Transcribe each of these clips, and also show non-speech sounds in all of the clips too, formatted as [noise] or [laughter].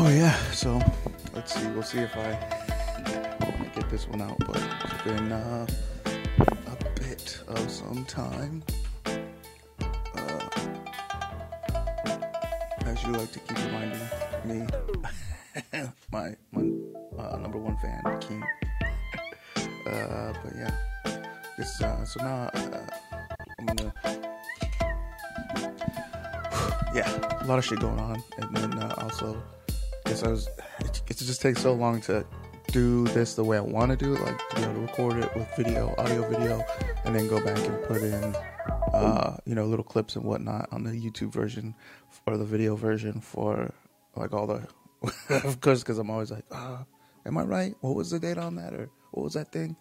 Oh yeah, so let's see. We'll see if I, get this one out. But it's been uh, a bit of some time. Uh, as you like to keep reminding me, [laughs] my my uh, number one fan, King. Uh, but yeah, this uh, so now uh, I'm gonna [sighs] yeah, a lot of shit going on, and then also, guess I was. It, it just takes so long to do this the way I want to do it, like to be able to record it with video, audio, video, and then go back and put in, uh, you know, little clips and whatnot on the YouTube version or the video version for like all the, [laughs] of course, because I'm always like, uh, am I right? What was the date on that, or what was that thing?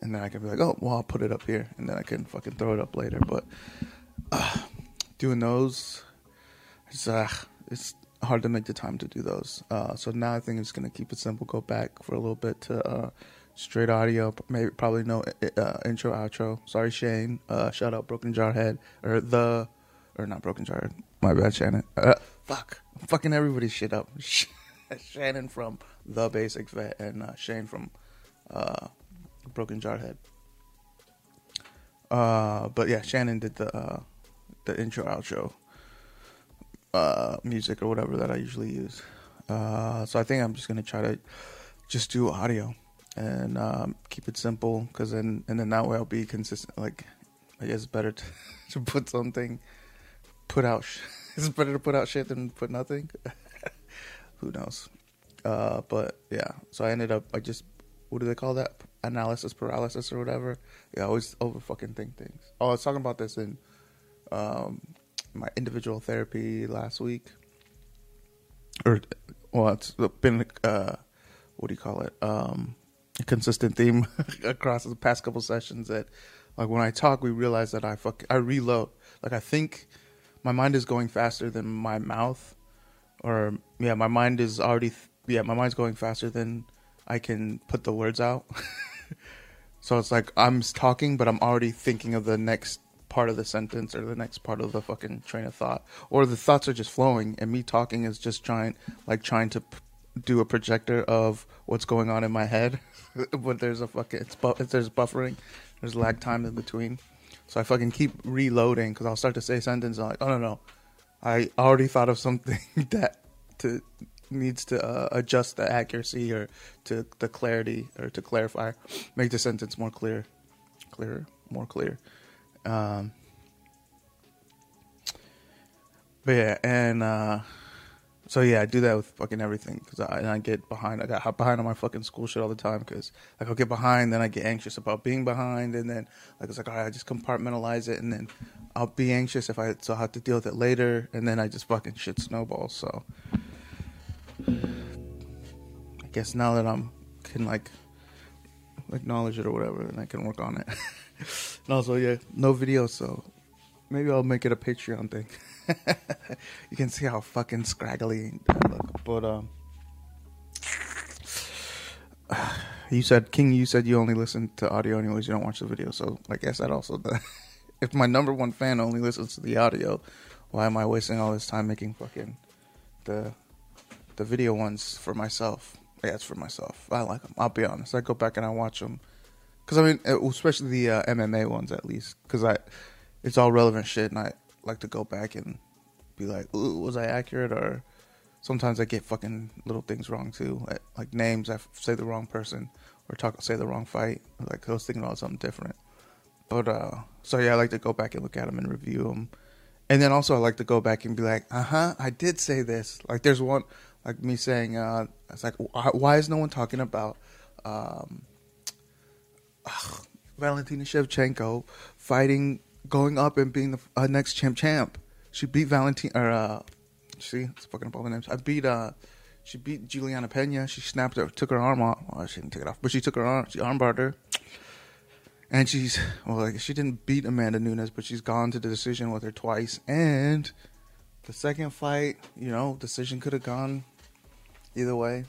And then I can be like, oh, well, I'll put it up here, and then I can fucking throw it up later. But uh, doing those it's uh, it's hard to make the time to do those. Uh, so now I think I'm just gonna keep it simple. Go back for a little bit to uh, straight audio. Maybe probably no uh, intro outro. Sorry, Shane. Uh, shout out Broken Jar Head or the or not Broken Jar. My bad, Shannon. Uh, fuck, I'm fucking everybody's shit up. [laughs] Shannon from the Basic Vet and uh, Shane from Broken Jar Head. Uh, but yeah, Shannon did the the intro outro uh, music or whatever that I usually use. Uh, so I think I'm just gonna try to just do audio and um, keep it simple because then and then that way I'll be consistent. Like I guess it's better to, [laughs] to put something, put out. Sh- [laughs] it's better to put out shit than put nothing. [laughs] Who knows? Uh, but yeah, so I ended up I just what do they call that analysis paralysis or whatever. Yeah, I always over fucking think things. Oh, I was talking about this in um, my individual therapy last week, or well, it's been uh, what do you call it? Um, a consistent theme [laughs] across the past couple sessions that, like, when I talk, we realize that I fuck, I reload. Like, I think my mind is going faster than my mouth, or yeah, my mind is already yeah, my mind's going faster than I can put the words out. [laughs] so it's like I'm talking, but I'm already thinking of the next part of the sentence or the next part of the fucking train of thought, or the thoughts are just flowing, and me talking is just trying, like trying to p- do a projector of what's going on in my head. [laughs] but there's a fucking it's bu- there's buffering, there's lag time in between, so I fucking keep reloading because I'll start to say sentences like, oh no no, I already thought of something [laughs] that to needs to uh, adjust the accuracy or to the clarity or to clarify, make the sentence more clear, clearer, more clear. Um, but yeah, and uh, so yeah, I do that with fucking everything because I, I get behind. I got behind on my fucking school shit all the time because like I'll get behind, then I get anxious about being behind, and then like it's like all right, I just compartmentalize it, and then I'll be anxious if I so I have to deal with it later, and then I just fucking shit snowballs. So I guess now that I'm can like acknowledge it or whatever, and I can work on it. [laughs] and also, yeah, no video, so maybe I'll make it a Patreon thing. [laughs] you can see how fucking scraggly I look. But um, [sighs] you said King, you said you only listen to audio anyways. You don't watch the video, so I guess that also. The, [laughs] if my number one fan only listens to the audio, why am I wasting all this time making fucking the the video ones for myself? Yeah, it's for myself. I like them. I'll be honest. I go back and I watch them because I mean, especially the uh, MMA ones at least, because I it's all relevant shit, and I like to go back and be like, "Ooh, was I accurate?" Or sometimes I get fucking little things wrong too, like names. I say the wrong person or talk say the wrong fight. Like I was thinking about something different. But uh, so yeah, I like to go back and look at them and review them, and then also I like to go back and be like, "Uh huh, I did say this." Like there's one like me saying, uh, "It's like why is no one talking about?" Um, ugh, Valentina Shevchenko fighting, going up and being the uh, next champ champ. She beat Valentina. Or, uh, see, it's fucking up all the names. I beat. Uh, she beat Julianna Peña. She snapped her, took her arm off. Well, she didn't take it off, but she took her arm. She armbarred her. And she's well, like she didn't beat Amanda Nunes, but she's gone to the decision with her twice. And the second fight, you know, decision could have gone either way.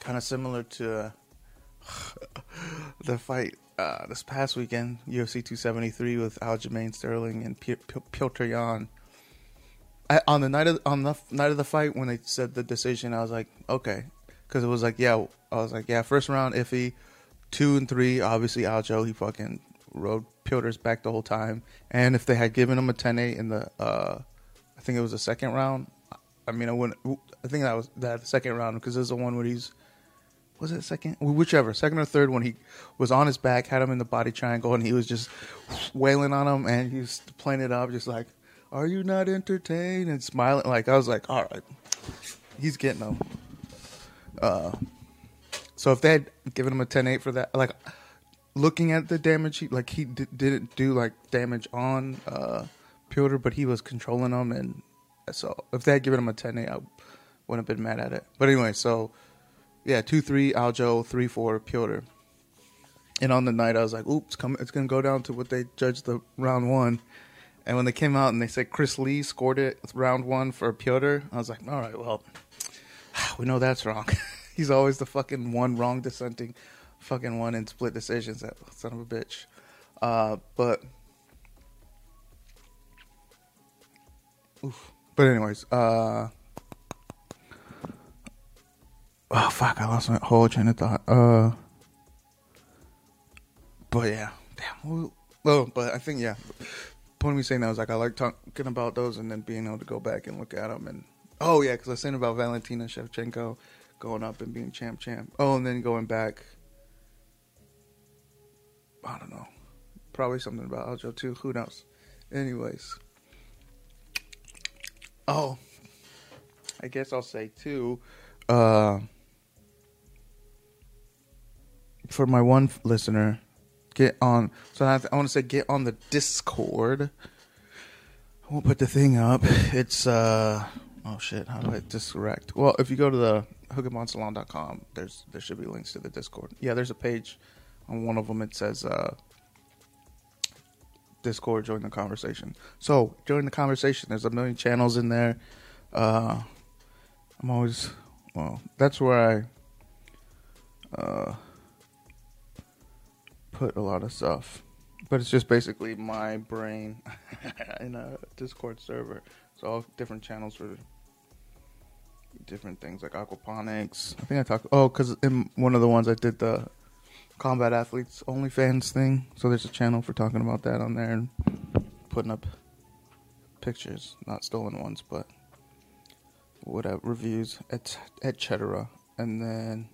Kind of similar to [laughs] the fight uh, this past weekend, UFC 273 with Aljamain Sterling and P- P- Petr Yan. I, on the night of on the f- night of the fight when they said the decision, I was like, okay, because it was like, yeah, I was like, yeah, first round iffy, two and three, obviously Aljo, he fucking rode Piotr's back the whole time, and if they had given him a 10-8 in the, uh, I think it was the second round. I mean, I wouldn't. I think that was that second round because there's the one where he's was it second? Whichever, second or third, when he was on his back, had him in the body triangle, and he was just wailing on him, and he was playing it up, just like, "Are you not entertained?" and smiling. Like I was like, "All right, he's getting them." Uh, so if they had given him a 10-8 for that, like looking at the damage, he like he d- didn't do like damage on uh, Piotr, but he was controlling him, and so if they had given him a 10-8, I wouldn't have been mad at it. But anyway, so yeah, two three Aljo, three four Piotr. And on the night, I was like, "Oops, come, it's gonna go down to what they judged the round one." And when they came out and they said Chris Lee scored it round one for Piotr, I was like, "All right, well, [sighs] we know that's wrong. [laughs] He's always the fucking one wrong dissenting, fucking one in split decisions. That son of a bitch." Uh, but, oof. But anyways, uh, oh fuck, I lost my whole train of thought. Uh, but yeah, damn. Well, but I think yeah. Point me saying that was like I like talking about those and then being able to go back and look at them and oh yeah, because I was saying about Valentina Shevchenko going up and being champ champ. Oh, and then going back. I don't know. Probably something about Aljo too. Who knows? Anyways. Oh, I guess I'll say too. Uh, for my one listener, get on. So I, I want to say get on the Discord. I won't put the thing up. It's uh oh shit. How do I discorrect? Well, if you go to the hookabonsalon.com, there's there should be links to the Discord. Yeah, there's a page on one of them. It says uh Discord, join the conversation. So join the conversation. There's a million channels in there. Uh, I'm always well. That's where I uh, put a lot of stuff, but it's just basically my brain [laughs] in a Discord server. So all different channels for different things like aquaponics. I think I talked. Oh, because in one of the ones I did the combat athletes OnlyFans thing. So there's a channel for talking about that on there and putting up pictures, not stolen ones, but whatever reviews, etc. And then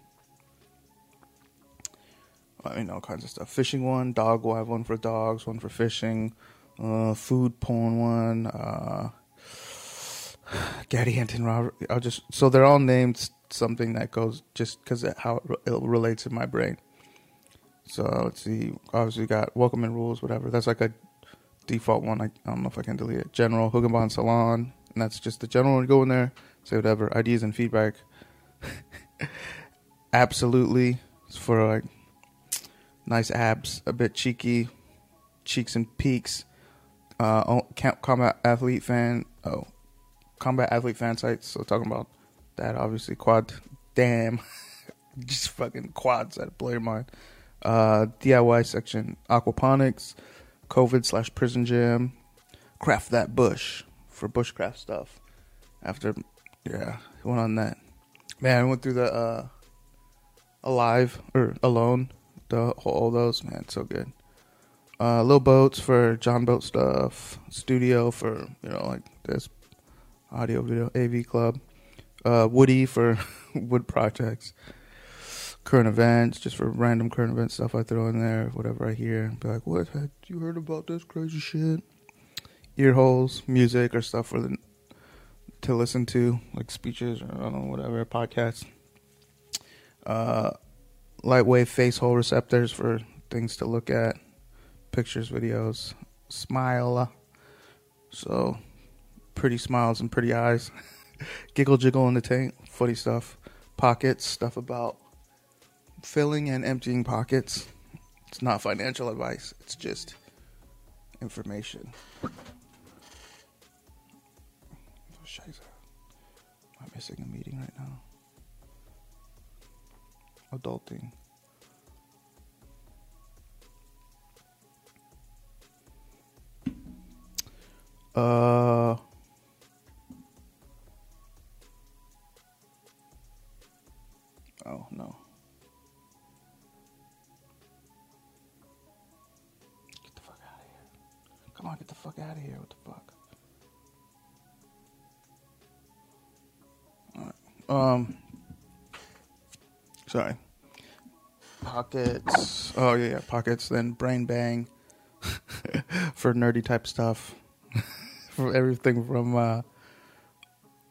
I mean all kinds of stuff. Fishing one, dog. Have one for dogs, one for fishing, uh, food porn one. Uh, [sighs] Gadianton Robert. I'll just so they're all named something that goes just because how it relates in my brain. So let's see. Obviously, got welcome and rules, whatever. That's like a default one. I, I don't know if I can delete it. General Hogan Salon, and that's just the general. You go in there, say whatever ideas and feedback. [laughs] Absolutely, it's for like nice abs, a bit cheeky, cheeks and peaks. Uh, combat athlete fan. Oh, combat athlete fan sites. So talking about that, obviously quad. Damn, [laughs] just fucking quads that blow your mind uh, DIY section, aquaponics, COVID slash prison jam, craft that bush for bushcraft stuff. After, yeah, went on that. Man, I went through the uh, alive or alone, the all those. Man, so good. Uh, little boats for jon boat stuff. Studio for you know like this audio video AV club. Uh, Woody for [laughs] wood projects current events, just for random current event stuff I throw in there, whatever I hear. Be like, what? Have you heard about this crazy shit? Ear holes, music, or stuff for the to listen to, like speeches or I don't know, whatever, podcasts. Uh, lightweight face hole receptors for things to look at, pictures, videos, smile. So, pretty smiles and pretty eyes. [laughs] Giggle jiggle in the tank, funny stuff. Pockets, stuff about filling and emptying pockets. It's not financial advice, it's just information. Oh, Am I missing a meeting right now? adulting. Uh oh no. Get the fuck out of here. Come on get the fuck out of here. What the fuck? All right. Um sorry. Pockets. Oh yeah, yeah, pockets. Then brain bang [laughs] for nerdy type stuff. for everything from. Uh,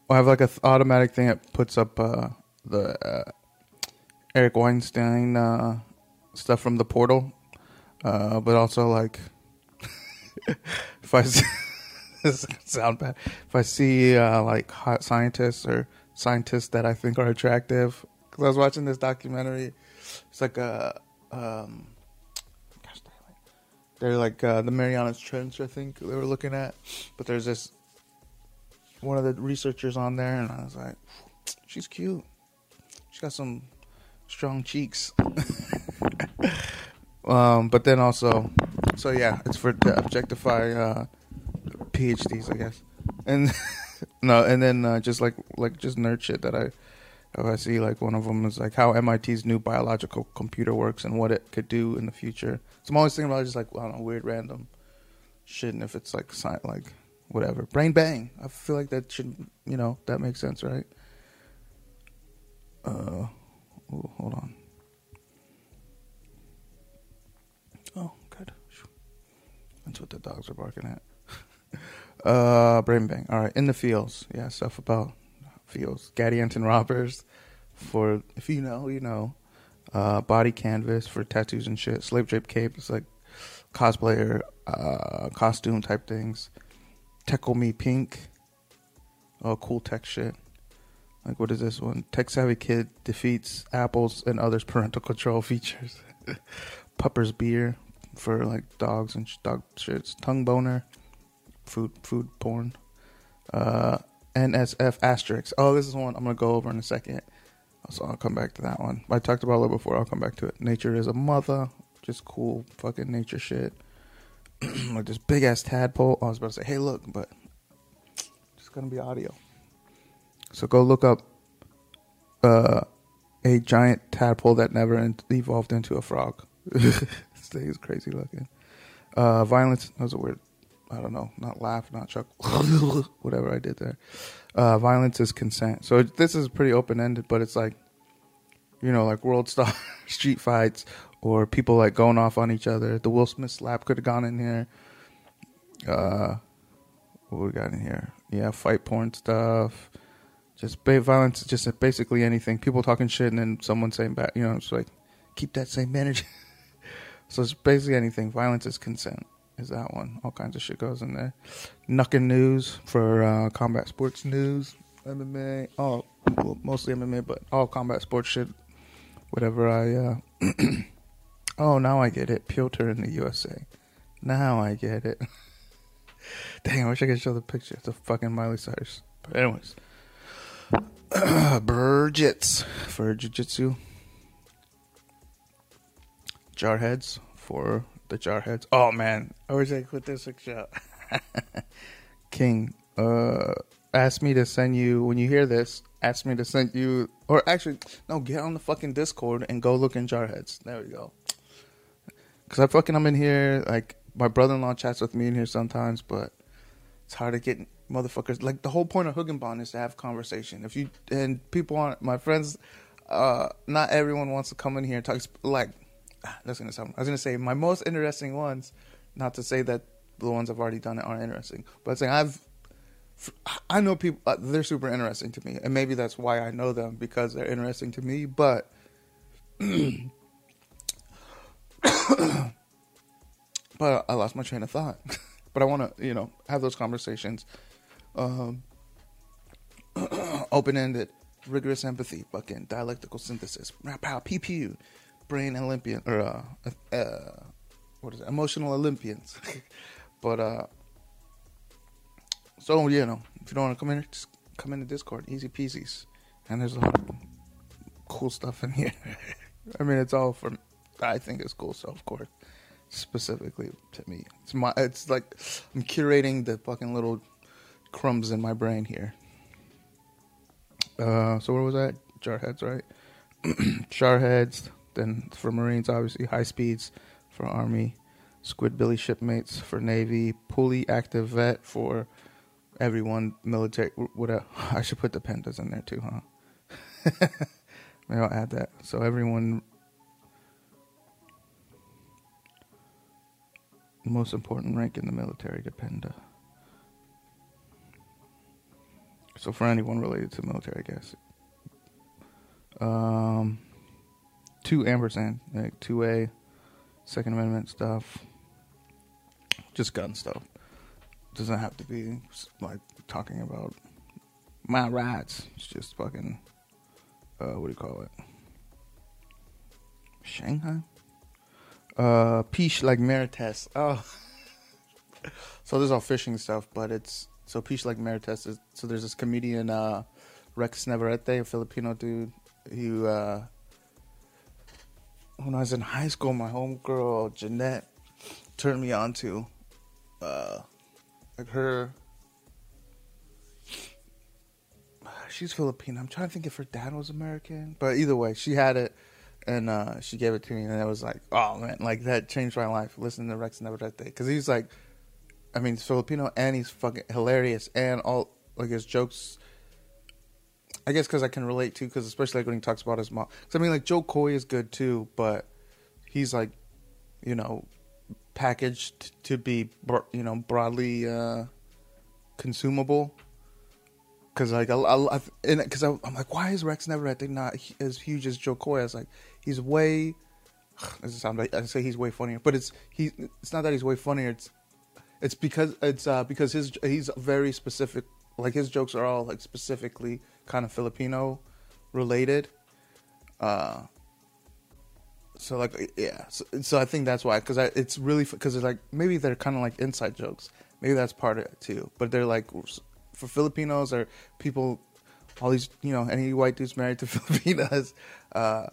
I have like a th- automatic thing that puts up uh, the uh, Eric Weinstein uh, stuff from the portal, uh, but also like [laughs] if I see, [laughs] sound bad, if I see uh, like hot scientists or scientists that I think are attractive. Because I was watching this documentary. It's like a, um, gosh. They're like uh, the Marianas Trench, I think they were looking at. But there's this one of the researchers on there, and I was like, [sniffs] she's cute. She's got some strong cheeks. [laughs] um, but then also, so yeah, it's for to objectify uh, PhDs, I guess, and. [laughs] No, and then uh, just like like just nerd shit that I I see like one of them is like how MIT's new biological computer works and what it could do in the future. So I'm always thinking about just like I don't know weird random shit, and if it's like like whatever brain bang, I feel like that should you know that makes sense, right? Uh, ooh, hold on. Oh, good. That's what the dogs are barking at. [laughs] Uh, Brain Bang. All right, in the fields. Yeah, stuff about fields. Gadianton robbers for if you know, you know. Uh, body canvas for tattoos and shit. Slave drape cape. It's like cosplayer uh, costume type things. Teckle Me Pink. Oh, cool tech shit. Like what is this one? Tech savvy kid defeats apples and others parental control features. [laughs] Pupper's beer for like dogs and sh- dog shits. Tongue boner food food porn. Uh, NSF asterisk. Oh, this is one I'm gonna go over in a second. So I'll come back to that one. I talked about a little before. I'll come back to it. Nature is a mother. Just cool fucking nature shit. [clears throat] like this big ass tadpole. I was about to say, hey, look, but it's gonna be audio. So go look up uh, a giant tadpole that never evolved into a frog. [laughs] this thing is crazy looking. Uh, violence. That was a weird I don't know, not laugh, not chuckle, [laughs] whatever I did there. Uh, violence is consent. So this is pretty open ended, but it's like, you know, like world [laughs] star street fights or people like going off on each other. The Will Smith slap could have gone in here. Uh, what we got in here? Yeah, fight porn stuff. Just violence, just basically anything. People talking shit and then someone saying back, you know, it's like, keep that same energy. [laughs] so it's basically anything. Violence is consent is that one. All kinds of shit goes in there. Nuckin News for uh, combat sports news, MMA. Oh, well, mostly MMA, but all combat sports shit. Whatever I. Uh, [clears throat] oh, now I get it. Piotr in the USA. Now I get it. [laughs] Dang, I wish I could show the picture. It's a fucking Miley Cyrus. But anyways, [clears throat] Burgits for jiu-jitsu. Jarheads for the jarheads. Oh man, I wish I put this picture [laughs] King, uh, asked me to send you when you hear this. Ask me to send you, or actually, no, get on the fucking Discord and go look in jarheads. There we go. Cause I fucking I'm in here. Like my brother-in-law chats with me in here sometimes, but it's hard to get motherfuckers. Like the whole point of Huggenbond is to have conversation. If you and people want my friends, uh, not everyone wants to come in here and talk. Like that's gonna sound. I was gonna say my most interesting ones. Not to say that the ones I've already done aren't interesting, but saying I've. I know people. Uh, they're super interesting to me, and maybe that's why I know them because they're interesting to me. But. [coughs] but I lost my train of thought. [laughs] but I want to, you know, have those conversations, um, [coughs] open ended, rigorous empathy, fucking dialectical synthesis, pow, pew pew, brain Olympian or uh, uh, what is it? Emotional Olympians. [laughs] but uh, so you know, if you don't want to come in, just come into Discord, easy peasies. And there's a lot of cool stuff in here. [laughs] I mean, it's all from I think it's cool. So of course, specifically to me, it's my. It's like I'm curating the fucking little crumbs in my brain here. Uh, so where was that? Jarheads, right? [clears throat] Jarheads. Then for Marines, obviously high speeds for Army, Squid Squidbilly shipmates for Navy, Pulley active vet for everyone military. Whatever. [laughs] I should put the pentas in there too, huh? [laughs] Maybe I'll add that. So everyone, most important rank in the military, dependa. So for anyone related to military, I guess. Um, two ampersand, like two A, Second Amendment stuff, just gun stuff. Doesn't have to be like talking about my rights. It's just fucking, uh, what do you call it? Shanghai. Uh, Piche like Marites. Oh, [laughs] so there's all fishing stuff, but it's so Peach like Marites is so there's this comedian uh, Rex Navarrete, a Filipino dude. He uh, when I was in high school, my homegirl Jeanette turned me on to uh, like her. She's Filipino. I'm trying to think if her dad was American, but either way, she had it, and uh, she gave it to me, and I was like, "Oh man, like that changed my life." Listening to Rex Navarrete because he's like I mean, he's Filipino and he's fucking hilarious and all like his jokes. I guess because I can relate to, because especially like when he talks about his mom. Because I mean, like Jo Koy is good too, but he's like, you know, packaged to be, you know, broadly uh, consumable. Because like I, because I'm like, why is Rex Navarrete not as huge as Jo Koy? I was like, he's way. This sound like I say he's way funnier, but it's he. It's not that he's way funnier. It's it's because it's uh, because his he's very specific. Like his jokes are all like specifically kind of Filipino related. Uh, so like yeah, so, so I think that's why because it's really because it's like maybe they're kind of like inside jokes. Maybe that's part of it too. But they're like for Filipinos or people, all these you know any white dudes married to [laughs] Filipinas, uh,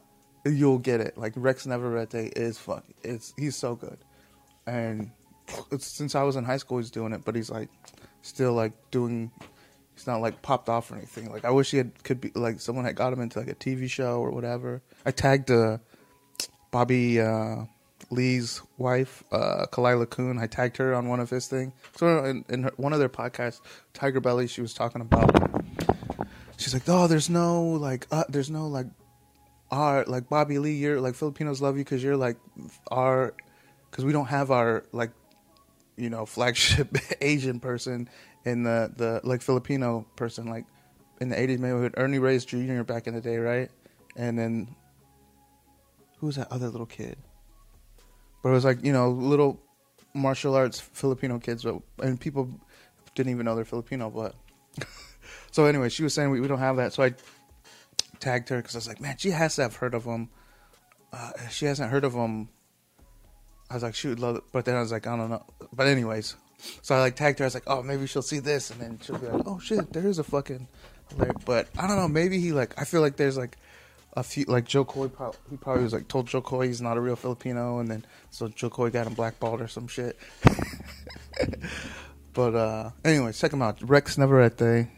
you'll get it. Like Rex Navarrete is fuck. It's he's so good, and since I was in high school, he's doing it, but he's like still like doing. He's not like popped off or anything. Like I wish he had could be like someone had got him into like a TV show or whatever. I tagged uh, Bobby uh, Lee's wife, uh, Khalyla Kuhn. I tagged her on one of his things. So in, in her, one of their podcasts, Tiger Belly, she was talking about. She's like, oh, there's no like, uh, there's no like, our like Bobby Lee. You're like Filipinos love you because you're like our, because we don't have our like you know flagship [laughs] Asian person in the the like Filipino person like in the eighties maybe with Ernie Reyes Jr. back in the day, right? And then who was that other little kid? But it was like you know little martial arts Filipino kids, but and people didn't even know they're Filipino. But [laughs] so anyway, she was saying we, we don't have that, so I tagged her because I was like, man, she has to have heard of them. Uh, she hasn't heard of them I was like, shoot, love it. But then I was like, I don't know. But anyways, so I like tagged her. I was like, oh, maybe she'll see this, and then she'll be like, oh shit, there is a fucking. But I don't know. Maybe he like. I feel like there's like a few like Jo Koy. He probably was like told Jo Koy he's not a real Filipino, and then so Jo Koy got him blackballed or some shit. [laughs] but uh anyway, check him out. Rex Navarrete.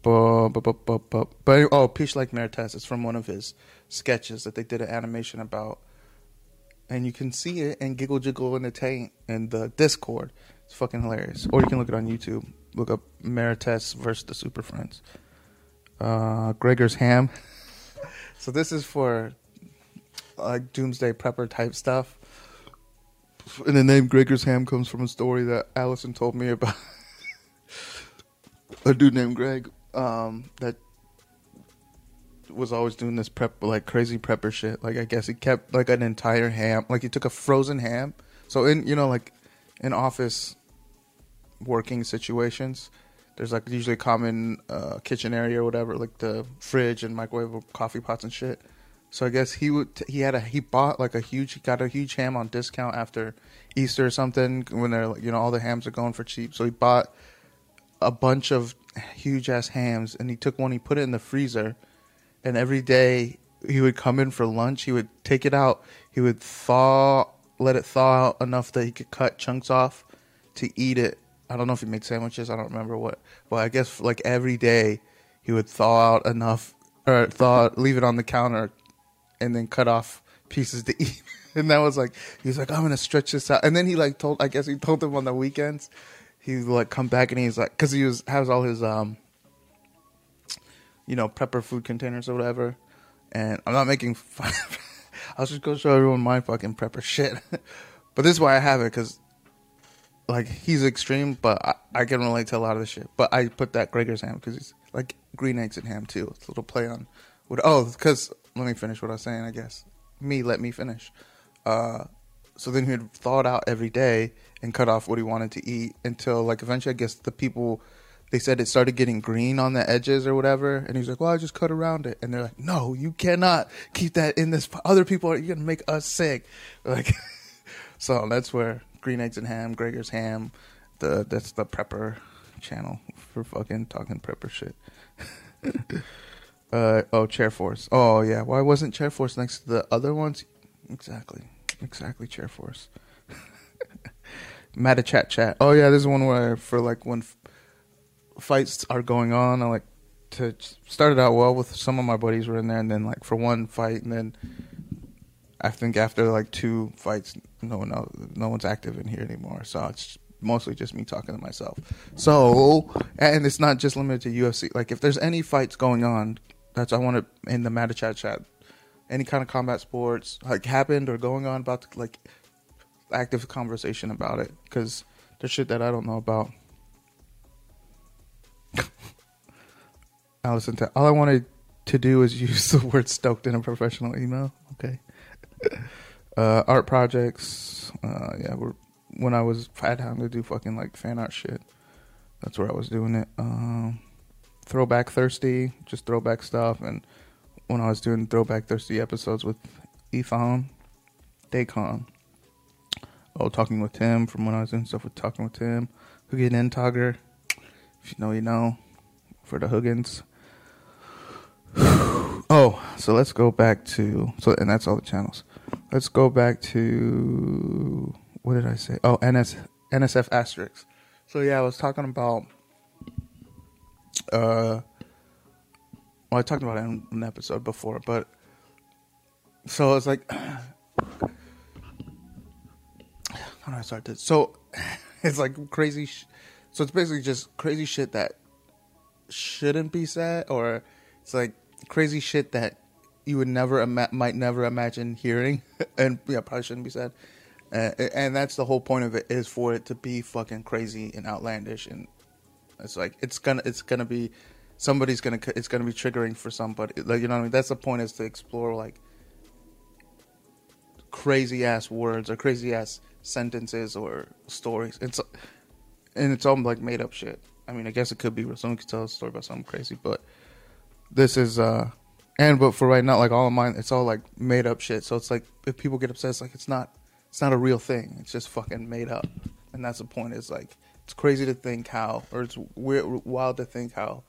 But, but, oh, Peach like Marites. It's from one of his sketches that they did an animation about and you can see it and giggle jiggle in the tank and the Discord. It's fucking hilarious. Or you can look it on YouTube. Look up Marites versus the Super Friends. Uh, Gregor's Ham. [laughs] so this is for like doomsday prepper type stuff. And the name Gregor's Ham comes from a story that Allison told me about [laughs] a dude named Greg um, that was always doing this prep like crazy prepper shit. Like I guess he kept like an entire ham. Like he took a frozen ham. So in you know like in office working situations, there's like usually a common uh, kitchen area or whatever, like the fridge and microwave coffee pots and shit. So I guess he would he had a he bought like a huge he got a huge ham on discount after Easter or something when they're you know all the hams are going for cheap. So he bought a bunch of huge ass hams and he took one he put it in the freezer and every day he would come in for lunch. He would take it out. He would thaw, let it thaw out enough that he could cut chunks off to eat it. I don't know if he made sandwiches. I don't remember what, but I guess like every day he would thaw out enough or thaw, leave it on the counter, and then cut off pieces to [laughs] eat. And that was like, he was like, I'm gonna stretch this out. And then he like told, I guess he told them on the weekends, he like come back and he's like, cause he was has all his um, you know, prepper food containers or whatever. And I'm not making fun. [laughs] I was just gonna show everyone my fucking prepper shit. [laughs] but this is why I have it, because like he's extreme, but I, I, can relate to a lot of the shit. But I put that Gregor's ham because he's like green eggs and ham too. It's a little play on what. Oh, because let me finish what I was saying. I guess me let me finish. Uh, so then he'd thaw it out every day and cut off what he wanted to eat until like eventually I guess the people they said it started getting green on the edges or whatever and he's like well i just cut around it and they're like no you cannot keep that in this other people are you're gonna make us sick like [laughs] so that's where green eggs and ham gregor's ham the that's the prepper channel for fucking talking prepper shit. [laughs] Uh oh chair force. Oh yeah. Why wasn't chair force next to the other ones? Exactly. Exactly chair force. [laughs] Meta chat chat. Oh yeah, this is one where for like when fights are going on. I like to started out well with some of my buddies were in there, and then like for one fight, and then I think after like two fights, no one else, no one's active in here anymore. So it's mostly just me talking to myself. So and it's not just limited to UFC. Like if there's any fights going on, that's I want to in the Meta chat chat. Any kind of combat sports like happened or going on about the, like active conversation about it because there's shit that I don't know about. [laughs] Allison, all I wanted to do is [laughs] use the word stoked in a professional email. Okay. [laughs] Uh, art projects. Uh, yeah, when I was I had time to do fucking like fan art shit. That's where I was doing it. Um, throwback thirsty, just throwback stuff, and when I was doing throwback thirsty episodes with Ethan, Daycon. Oh, talking with Tim from when I was doing stuff with talking with Tim. Hugin in Togger. If you know, you know. For the Huggins. [sighs] oh, so let's go back to so, and that's all the channels. Let's go back to what did I say? Oh, NS NSF asterisk. So yeah, I was talking about. Uh, well, I talked about it in an episode before, but so it's like, [sighs] how do I start this? So [laughs] it's like crazy. Sh- so it's basically just crazy shit that shouldn't be said, or it's like crazy shit that you would never ima- might never imagine hearing, [laughs] and yeah, probably shouldn't be said. Uh, and that's the whole point of it is for it to be fucking crazy and outlandish, and it's like it's gonna it's gonna be somebody's gonna it's gonna be triggering for somebody. Like you know what I mean? That's the point is to explore like crazy ass words or crazy ass sentences or stories. It's and it's all like made up shit. I mean, I guess it could be someone could tell a story about something crazy, but this is uh and but for right now, like all of mine, it's all like made up shit. So it's like if people get upset, it's like it's not it's not a real thing. It's just fucking made up, and that's the point. Is like it's crazy to think how, or it's weird, wild to think how.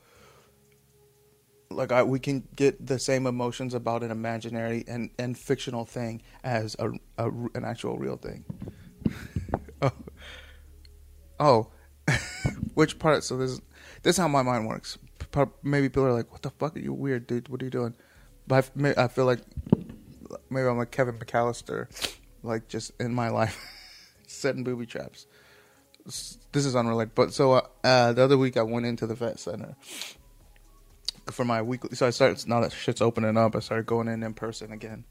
Like I, we can get the same emotions about an imaginary and, and fictional thing as a, a an actual real thing. [laughs] oh, oh. [laughs] which part? So this this is how my mind works. Maybe people are like, "What the fuck are you weird, dude? What are you doing?" But I, I feel like maybe I'm like Kevin McAllister, like just in my life, [laughs] setting booby traps. This is unrelated, but so uh, uh, the other week I went into the vet center for my weekly. So I started now that shit's opening up. I started going in in person again,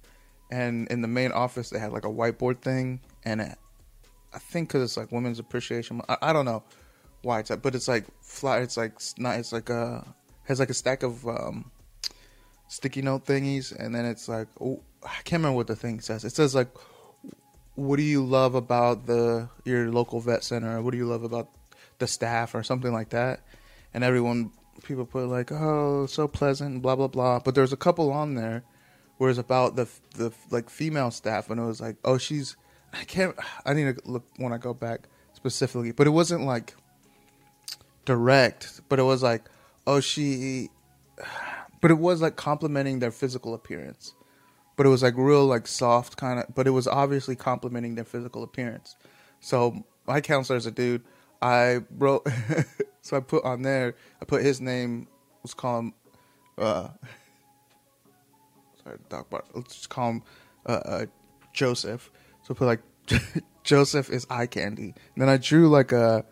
and in the main office they had like a whiteboard thing, and it, I think because it's like Women's Appreciation. I, I don't know why it's but it's like flat. It's like not. It's like a has like a stack of um, sticky note thingies, and then it's like oh, I can't remember what the thing says. It says like, what do you love about the your local vet center? What do you love about the staff or something like that? And everyone people put like oh so pleasant blah blah blah. But there's a couple on there where it's about the the like female staff, and it was like oh she's I can't I need to look when I go back specifically, but it wasn't like direct, but it was like, oh, she, but it was like complimenting their physical appearance, but it was like real, like soft kind of, but it was obviously complimenting their physical appearance. So my counselor is a dude. I wrote, [laughs] so I put on there, I put his name, let's call him, uh, sorry, Doc Bart, let's just call him uh, uh, Joseph. So put like [laughs] Joseph is eye candy. And then I drew like a,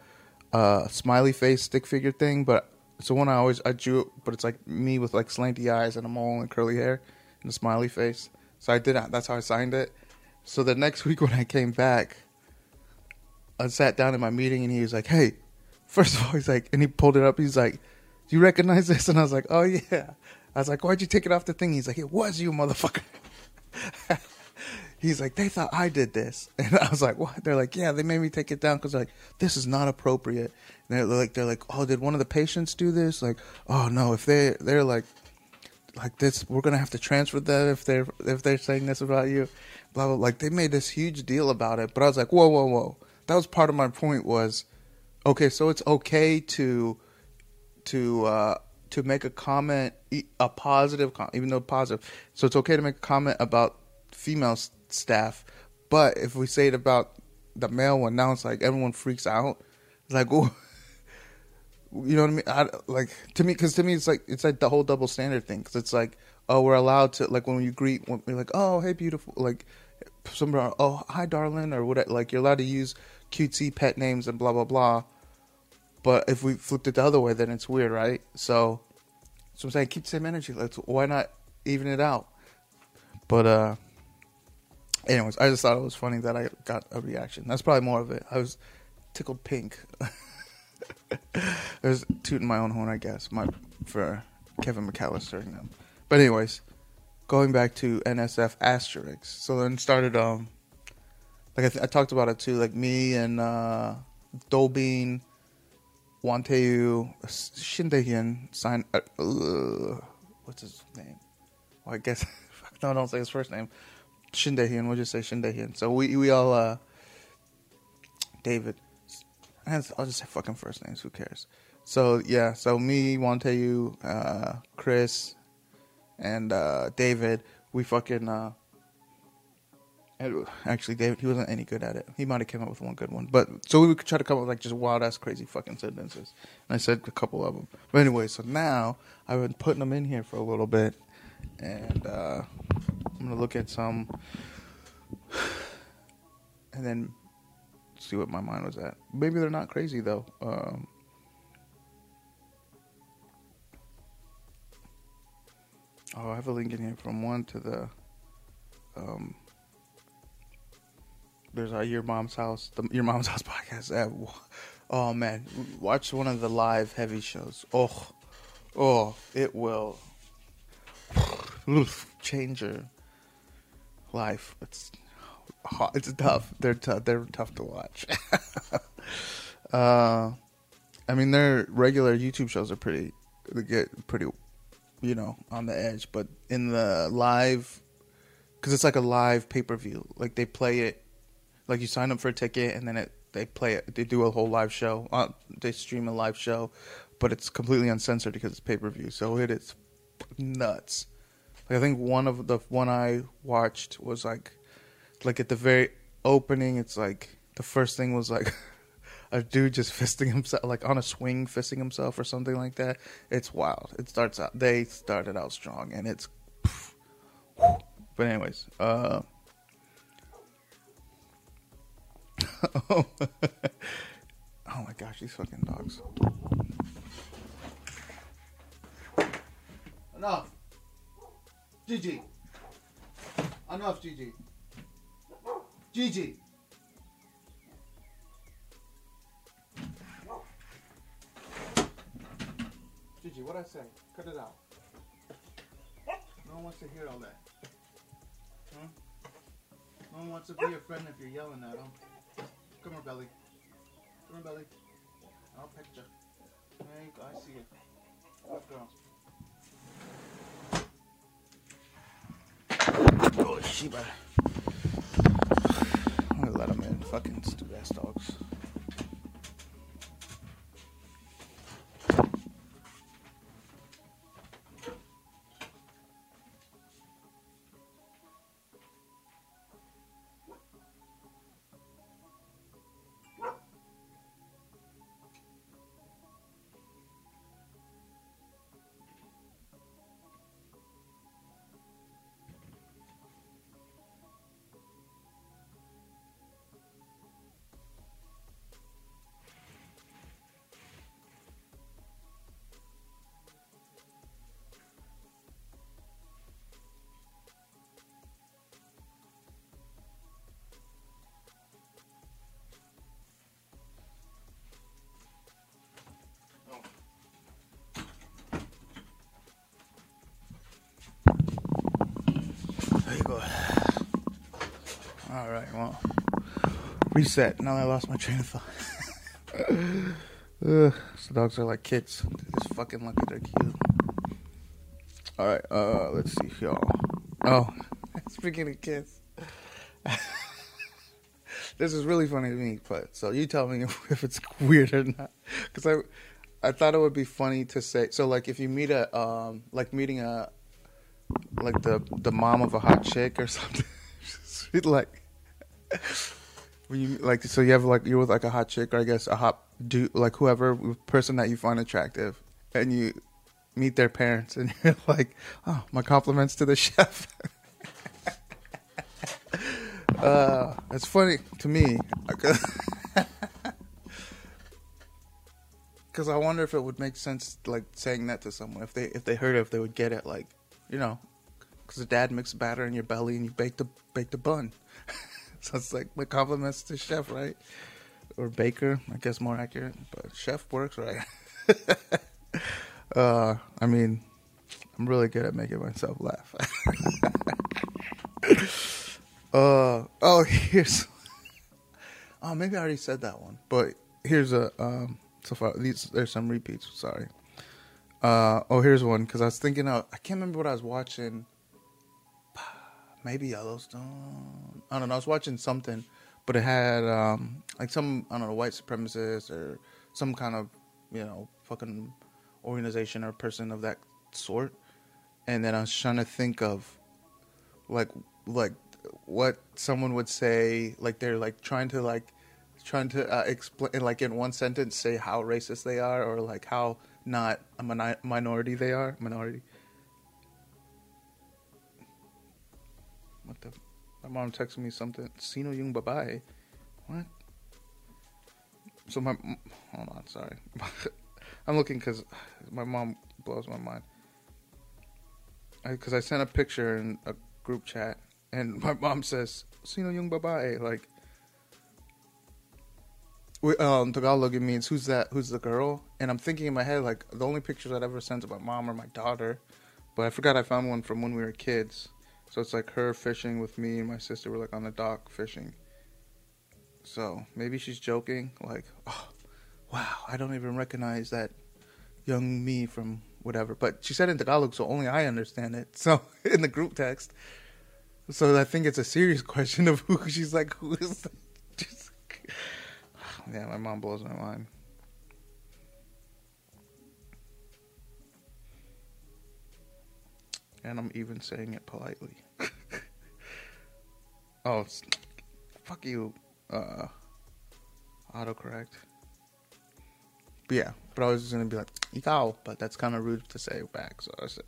a smiley face stick figure thing, but it's the one I always I drew, but it's like me with like slanty eyes and a mole and curly hair and a smiley face. So I did that's how I signed it. So the next [laughs] week when I came back, I sat down in my meeting and he was like, "Hey, first of all, he's like," and he pulled it up. He's like, "Do you recognize this?" [laughs] And I was like, "Oh yeah." I was like, "Why'd you take it off the thing?" He's like, "It was you, motherfucker." [laughs] he's like, "They thought I did this," [laughs] and I was like, "What?" They're like, "Yeah, they made me take it down because like this is not appropriate." And they're like, "They're like, oh, did one of the patients do this?" Like, "Oh no, if they they're like." Like this, we're gonna have to transfer that if they're if they're saying this about you, blah blah. Like they made this huge deal about it, but I was like, whoa, whoa, whoa. That was part of my point. Was okay, so it's okay to to uh, to make a comment, a positive, comment, even though positive. So it's okay to make a comment about female staff, but if we say it about the male one, now it's like everyone freaks out. It's like, [laughs] oh, you know what I mean? I, like to me, because to me, it's like it's like the whole double standard thing. Because it's like, oh, we're allowed to like when you greet, when we're like, oh, hey, beautiful, like somebody, oh, hi, darling, or what? Like you're allowed to use cutesy pet names and blah blah blah. But if we flipped it the other way, then it's weird, right? So, so I'm saying keep the same energy. Let's why not even it out? But uh, anyways, I just thought it was funny that I got a reaction. That's probably more of it. I was tickled pink. [laughs] I was tooting my own horn, I guess, my for Kevin McAllister and them. But anyways, going back to NSF asterisk. So then started um like I, th- I talked about it too, like me and uh Dolbean, Wanteu, Shindehian sign uh, uh, what's his name? Well, I guess [laughs] no, don't say his first name. Shindehian, we'll just say Shindehian. So we we all uh David. I'll just say fucking first names. Who cares? So yeah, so me, Wanteu, uh, Chris, and uh, David, we fucking. Uh, actually, David, he wasn't any good at it. He might have came up with one good one, but so we could try to come up with like just wild ass, crazy fucking sentences. And I said a couple of them. But anyway, so now I've been putting them in here for a little bit, and uh, I'm gonna look at some, and then see what my mind was at. Maybe they're not crazy though. Um, oh, I have a link in here from one to the. Um, there's our Your Mom's House, the Your Mom's House [laughs] podcast. Oh man, watch one of the live heavy shows. Oh, oh, it will [sighs] change your life. It's it's tough. They're tough. They're tough to watch. [laughs] uh, I mean, their regular YouTube shows are pretty. They get pretty, you know, on the edge. But in the live, because it's like a live pay per view. Like they play it, like you sign up for a ticket and then it they play it. They do a whole live show. Uh, they stream a live show, but it's completely uncensored because it's pay per view. So it is nuts. Like I think one of the one I watched was like like at the very opening, it's like the first thing was like [laughs] a dude just fisting himself, like on a swing, fisting himself or something like that. It's wild. It starts out. They started out strong, and it's. [sighs] But anyways, uh. [laughs] oh my gosh, these fucking dogs. Enough. Gigi. Enough, Gigi. Gigi. Gigi, what I say? Cut it out. No one wants to hear all that. Huh? No one wants to be your friend if you're yelling at them. Come here, Belly. Come here, Belly. I'll you. There you go. I see it. Good girl. Oh, Shiba let them in. Fucking stupid ass dogs. Well, reset. Now I lost my train of thought. [laughs] Ugh, so dogs are like kids. They're just fucking lucky they're cute. All right, uh, let's see, y'all. Oh, speaking of kids, this is really funny to me. But so you tell me [laughs] if it's weird or not, because I, I thought it would be funny to say. So like, if you meet a, um, like meeting a, like the the mom of a hot chick or [laughs] something, she'd like when you like, so you have like you're with like a hot chick or I guess a hot dude, like whoever person that you find attractive, and you meet their parents and you're [laughs] like, oh, my compliments to the [laughs] chef. uh, it's funny to me because [laughs] I wonder if it would make sense like saying that to someone if they if they heard it if they would get it like you know because the dad makes batter in your belly and you bake the bake the bun it's like my compliments to chef right or baker I guess more accurate but chef works right [laughs] uh, I mean, I'm really good at making myself laugh. [laughs] uh, oh, [laughs] here's. Oh, maybe I already said that one, but here's a. Um, so far, these there's some repeats. Sorry. Uh, oh, here's one because I was thinking of. I can't remember what I was watching. Maybe Yellowstone. I don't know. I was watching something, but it had um, like some I don't know white supremacist or some kind of you know fucking organization or person of that sort. And then I was trying to think of like like what someone would say like they're like trying to like trying to uh, explain like in one sentence say how racist they are or like how not a min- minority they are minority what the my mom texted me something sino yung babae what so my hold on sorry [laughs] I'm looking because my mom blows my mind. Because I, I, sent a picture in a group chat, and [laughs] my mom says, "Sino yung babae?" Like, we, um, Tagalog it means who's that? Who's the girl? And I'm thinking in my head like the only pictures I'd ever sent to my mom or my daughter, but I forgot I found one from when we were kids. So it's like her fishing with me and my sister were like on the dock fishing. So maybe she's joking, like, oh, wow, I don't even recognize that young me from whatever. But she said in Tagalog, so only I understand it. [laughs] So in the group text. So I think it's a serious [laughs] question of who she's like, who is? [laughs] Just, oh, yeah, my mom blows my mind. And I'm even saying it politely. [laughs] oh, fuck you, uh, autocorrect. But yeah, but I was just gonna be like, ikaw, but that's kind of rude to say back. So I said,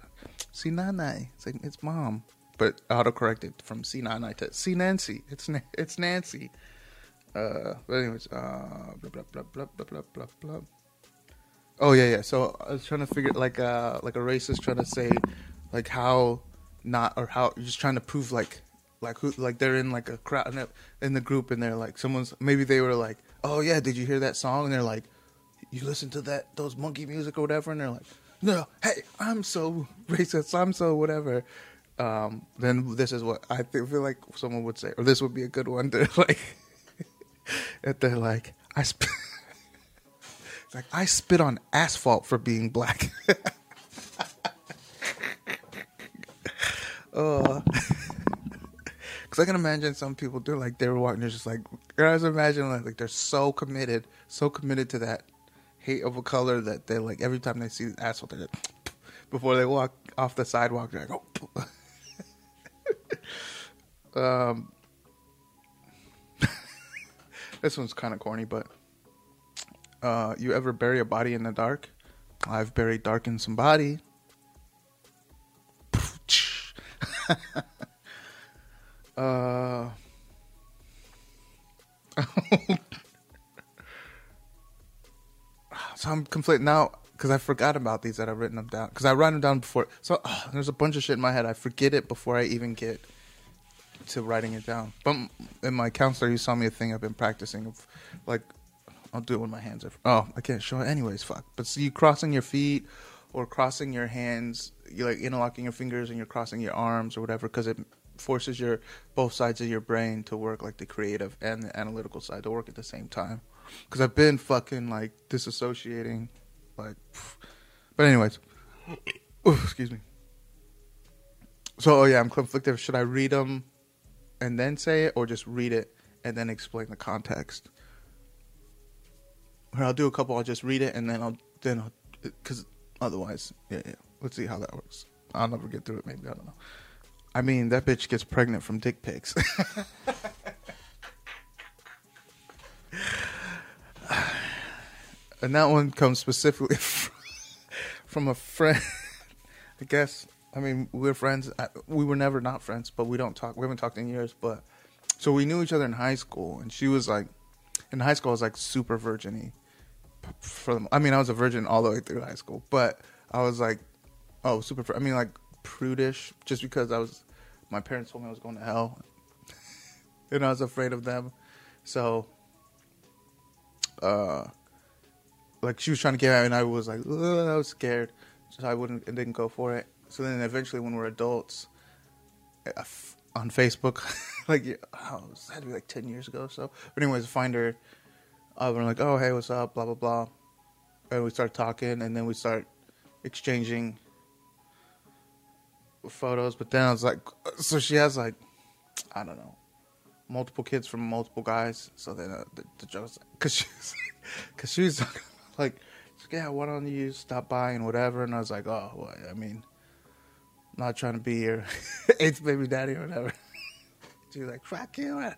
si nanay. It's like, it's mom. But autocorrect it from si nanay to si Nancy. It's it's Nancy. Uh, but anyways, uh, blah, blah, blah, blah, blah, blah, blah, blah. Oh yeah, yeah. So I was trying to figure like uh like a racist trying to say like how not or how you're just trying to prove like like who like they're in like a crowd in the group and they're like someone's maybe they were like oh yeah did you hear that song and they're like you listen to that those monkey music or whatever, and they're like, no, hey, I'm so racist, I'm so whatever. Um, then this is what I feel like someone would say, or this would be a good one to [laughs] like. if they're like, I [laughs] it's like I spit on asphalt for being black. [laughs] Because [laughs] I can imagine some people do like they were walking, they're just like, guys, imagine like, like they're so committed, so committed to that hate of a color that they like every time they see asphalt, they just [sniffs] before they walk off the sidewalk, they're like, oh. [laughs] um, [laughs] this one's kind of corny, but uh, you ever bury a body in the dark? I've buried dark in some body. Uh. [laughs] So I'm conflicted now because I forgot about these that I've written them down because I write them down before. So oh, there's a bunch of shit in my head. I forget it before I even get to writing it down. But in my counselor, he saw me a thing I've been practicing of like I'll do it when my hands are. Oh, I can't show it anyways. Fuck. But see, you crossing your feet or crossing your hands, you like interlocking your fingers and you're crossing your arms or whatever because it forces your both sides of your brain to work, like the creative and the analytical side to work at the same time. Because I've been fucking like disassociating, like. But anyways, excuse me. So oh yeah, I'm conflicted. Should I read them and then say it, or just read it and then explain the context? Or I'll do a couple. I'll just read it and then I'll then because otherwise, yeah, yeah. Let's see how that works. I'll never get through it. Maybe I don't know. I mean, that bitch gets pregnant from dick pics. [laughs] and that one comes specifically [laughs] from a friend. [laughs] I guess. I mean, we're friends. We were never not friends, but we don't talk. We haven't talked in years. But so we knew each other in high school, and she was like, in high school, I was like super virginy. For them, I mean, I was a virgin all the way through high school, but I was like, oh, super. I mean, like prudish, just because I was. My parents told me I was going to hell, [laughs] and I was afraid of them. So, uh, like she was trying to get out, and I was like, I was scared, so I wouldn't and didn't go for it. So then eventually, when we're adults, uh, on Facebook, [laughs] like oh, it had to be like ten years ago. So, but anyways, find her. Uh, we're like, oh hey, what's up? Blah blah blah, and we start talking, and then we start exchanging photos. But then I was like, so she has like, I don't know, multiple kids from multiple guys. So then uh, the, the joke's because she's because she's like, yeah, why don't you stop by and whatever? And I was like, oh, well, I mean, not trying to be your [laughs] eighth baby daddy or whatever. [laughs] She's like, fuck you.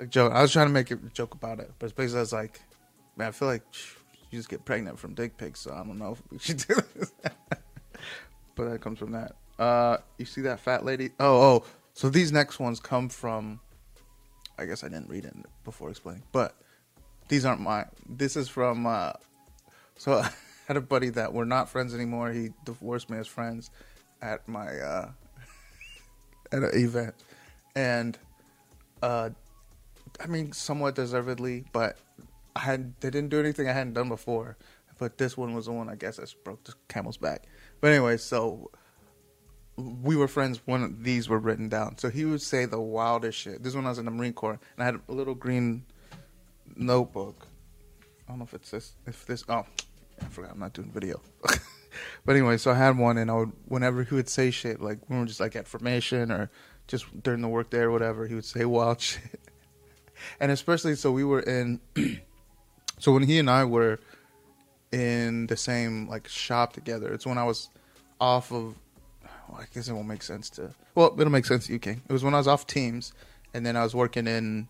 Like, joke. I was trying to make a joke about it, but it's basically, I was like, man, I feel like you just get pregnant from dick pics, so I don't know if we should do this. [laughs] but that comes from that. Uh, you see that fat lady? Oh, oh. So these next ones come from. I guess I didn't read it before explaining, but these aren't my. This is from. Uh, so [laughs] I had a buddy that we're not friends anymore. He divorced me as friends at my uh, [laughs] at an event, and uh, I mean somewhat deservedly, but I had they didn't do anything I hadn't done before. But this one was the one I guess that broke the camel's back. But anyway, so we were friends when these were written down. So he would say the wildest shit. This one I was in the Marine Corps, and I had a little green notebook. I don't know if it's this. If this. Oh, I forgot. I'm not doing video. [laughs] but anyway, so I had one, and I would whenever he would say shit, like we were just like at formation or just during the work day or whatever, he would say wild [laughs] shit. And especially so we were in. [clears throat] so when he and I were in the same like shop together, it's when I was off of. Well, I guess it won't make sense to. Well, it'll make sense to you, King. It was when I was off teams, and then I was working in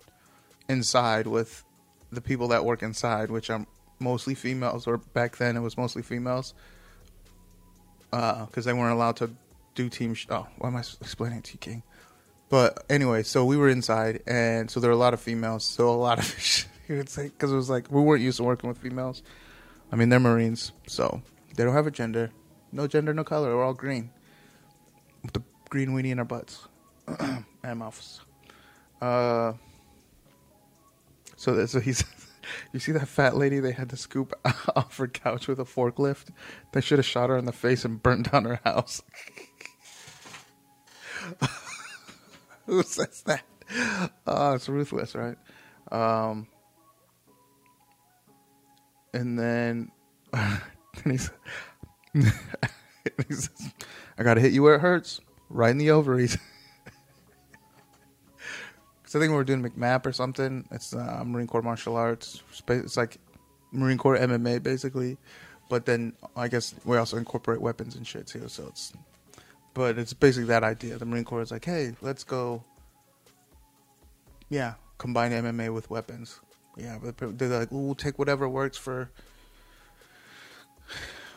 inside with the people that work inside, which I'm mostly females, or back then it was mostly females, because uh, they weren't allowed to do team. Sh- oh, why am I explaining to you, King? But anyway, so we were inside, and so there were a lot of females. So a lot of [laughs] you would say because it was like we weren't used to working with females. I mean, they're Marines, so they don't have a gender, no gender, no color. We're all green, with the green weenie in our butts [clears throat] and mouths. Uh, so, that, so he's you see that fat lady they had to scoop [laughs] off her couch with a forklift? They should have shot her in the face and burned down her house. [laughs] Who [laughs] says that? Oh, it's ruthless, right? Um, and then [laughs] and he's, [laughs] he says, I gotta hit you where it hurts, right in the ovaries. Cause I think we were doing MCMAP or something. It's uh, Marine Corps martial arts. It's like Marine Corps MMA basically, but then I guess we also incorporate weapons and shit too. So it's, but it's basically that idea. The Marine Corps is like, hey, let's go. Yeah, combine MMA with weapons. Yeah, but they're like, we'll take whatever works for.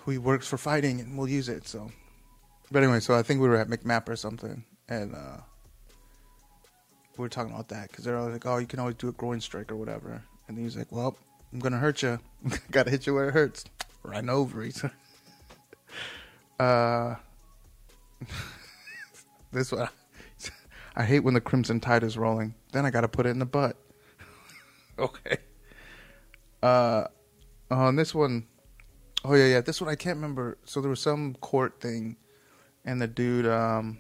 We works for fighting, and we'll use it. So, but anyway, so I think we were at MCMAP or something, and. uh we were talking about that because they're like, "Oh, you can always do a groin strike or whatever," and he's like, "Well, I'm gonna hurt you. [laughs] Gotta hit you where it hurts, right in the ovaries." uh, [laughs] this one, [laughs] I hate when the crimson tide is rolling. Then I gotta put it in the butt. [laughs] okay. Uh, on this one, oh yeah, yeah, this one I can't remember. So there was some court thing, and the dude, um,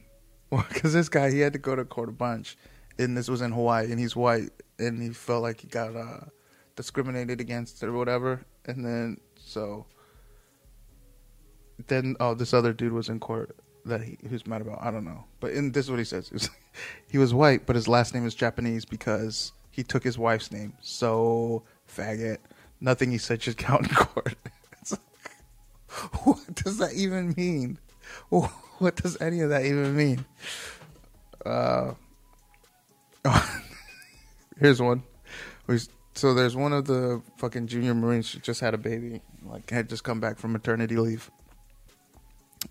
because this guy he had to go to court a bunch, and this was in Hawaii, and he's white, and he felt like he got uh, discriminated against or whatever, and then so then oh this other dude was in court that he, he was mad about I don't know, but in this is what he says: he was, [laughs] he was white, but his last name is Japanese because he took his wife's name. So faggot, nothing he said should [laughs] count in court. [laughs] what does that even mean? What does any of that even mean? Uh, here's one. So there's one of the fucking junior Marines She just had a baby, like had just come back from maternity leave,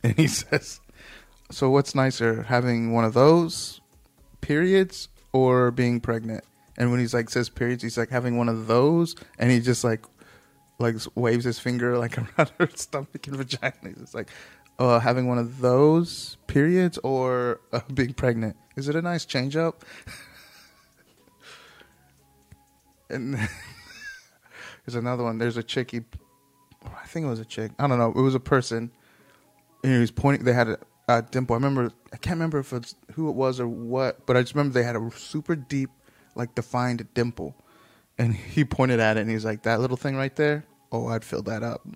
and he says, "So what's nicer, having one of those periods or being pregnant?" And when he's like says periods, he's like having one of those, and he just like like waves his finger [laughs] like around her stomach and vagina. It's like uh, having one of those periods or uh, [laughs] being pregnant. Is it a nice change up? [laughs] and there's another one. There's a chick. He, I think it was a chick. I don't know. It was a person. And he was pointing. They had a, a dimple. I remember. I can't remember if it's who it was or what, but I just remember they had a super deep, like defined dimple. And he pointed at it and he's like, "That little thing right there. Oh, I'd fill that up."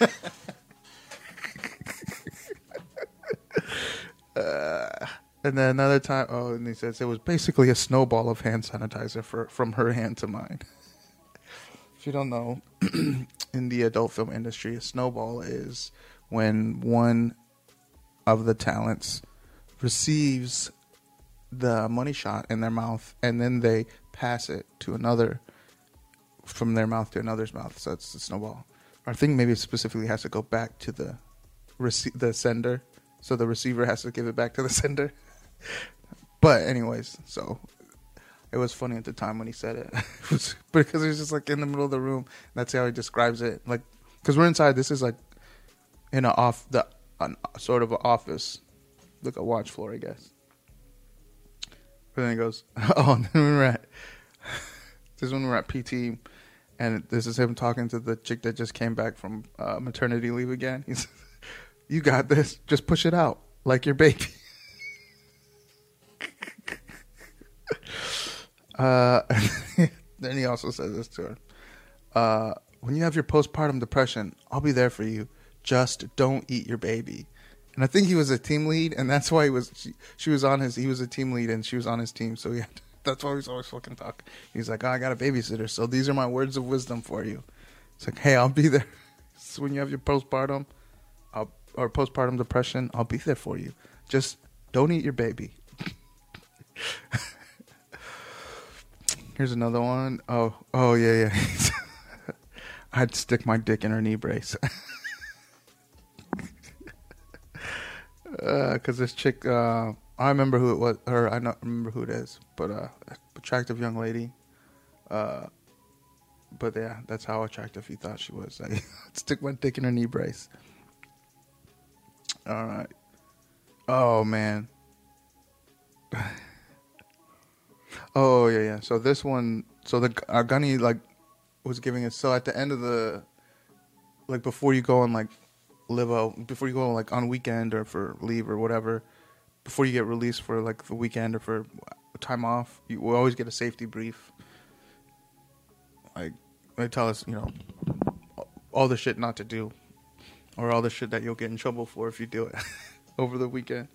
[laughs] uh, and then another time, oh, and he says it was basically a snowball of hand sanitizer for from her hand to mine. [laughs] if you don't know, [clears throat] in the adult film industry, a snowball is when one of the talents receives the money shot in their mouth and then they pass it to another from their mouth to another's mouth. So it's a snowball. I think maybe it specifically has to go back to the rece- the sender, so the receiver has to give it back to the [laughs] sender but anyways, so it was funny at the time when he said it, [laughs] it was, because he was just like in the middle of the room. That's how he describes it. Like, because we're inside. This is like in a off the an, sort of an office, like a watch floor, I guess. But then he goes, [laughs] "Oh, and [laughs] then we were at [laughs] this is when we were at PT, and this is him talking to the chick that just came back from uh, maternity leave again. He says, "You got this. Just push it out like your baby." Uh, then he also says this to her. Uh, when you have your postpartum depression, I'll be there for you. Just don't eat your baby. And I think he was a team lead, and that's why he was. She, she was on his. He was a team lead, and she was on his team. So yeah, [laughs] that's why he's always fucking talking. He's like, oh, I got a babysitter, so these are my words of wisdom for you. It's like, hey, I'll be there. [laughs] so when you have your postpartum, I'll, or postpartum depression, I'll be there for you. Just don't eat your baby. [laughs] Here's another one. Oh, oh yeah, yeah. I'd stick my dick in her knee brace. Because uh, this chick, uh, I remember who it was. Or I don't remember who it is, but uh, attractive young lady. Uh, but yeah, that's how attractive he thought she was. [laughs] I stick my dick in her knee brace. All right. Oh man. [laughs] Oh yeah, yeah. So this one, so the gunny like was giving us. So at the end of the, like before you go on like live out, before you go like on weekend or for leave or whatever, before you get released for like the weekend or for time off, you will always get a safety brief. Like they tell us, you know, all the shit not to do, or all the shit that you'll get in trouble for if you do it [laughs] over the weekend.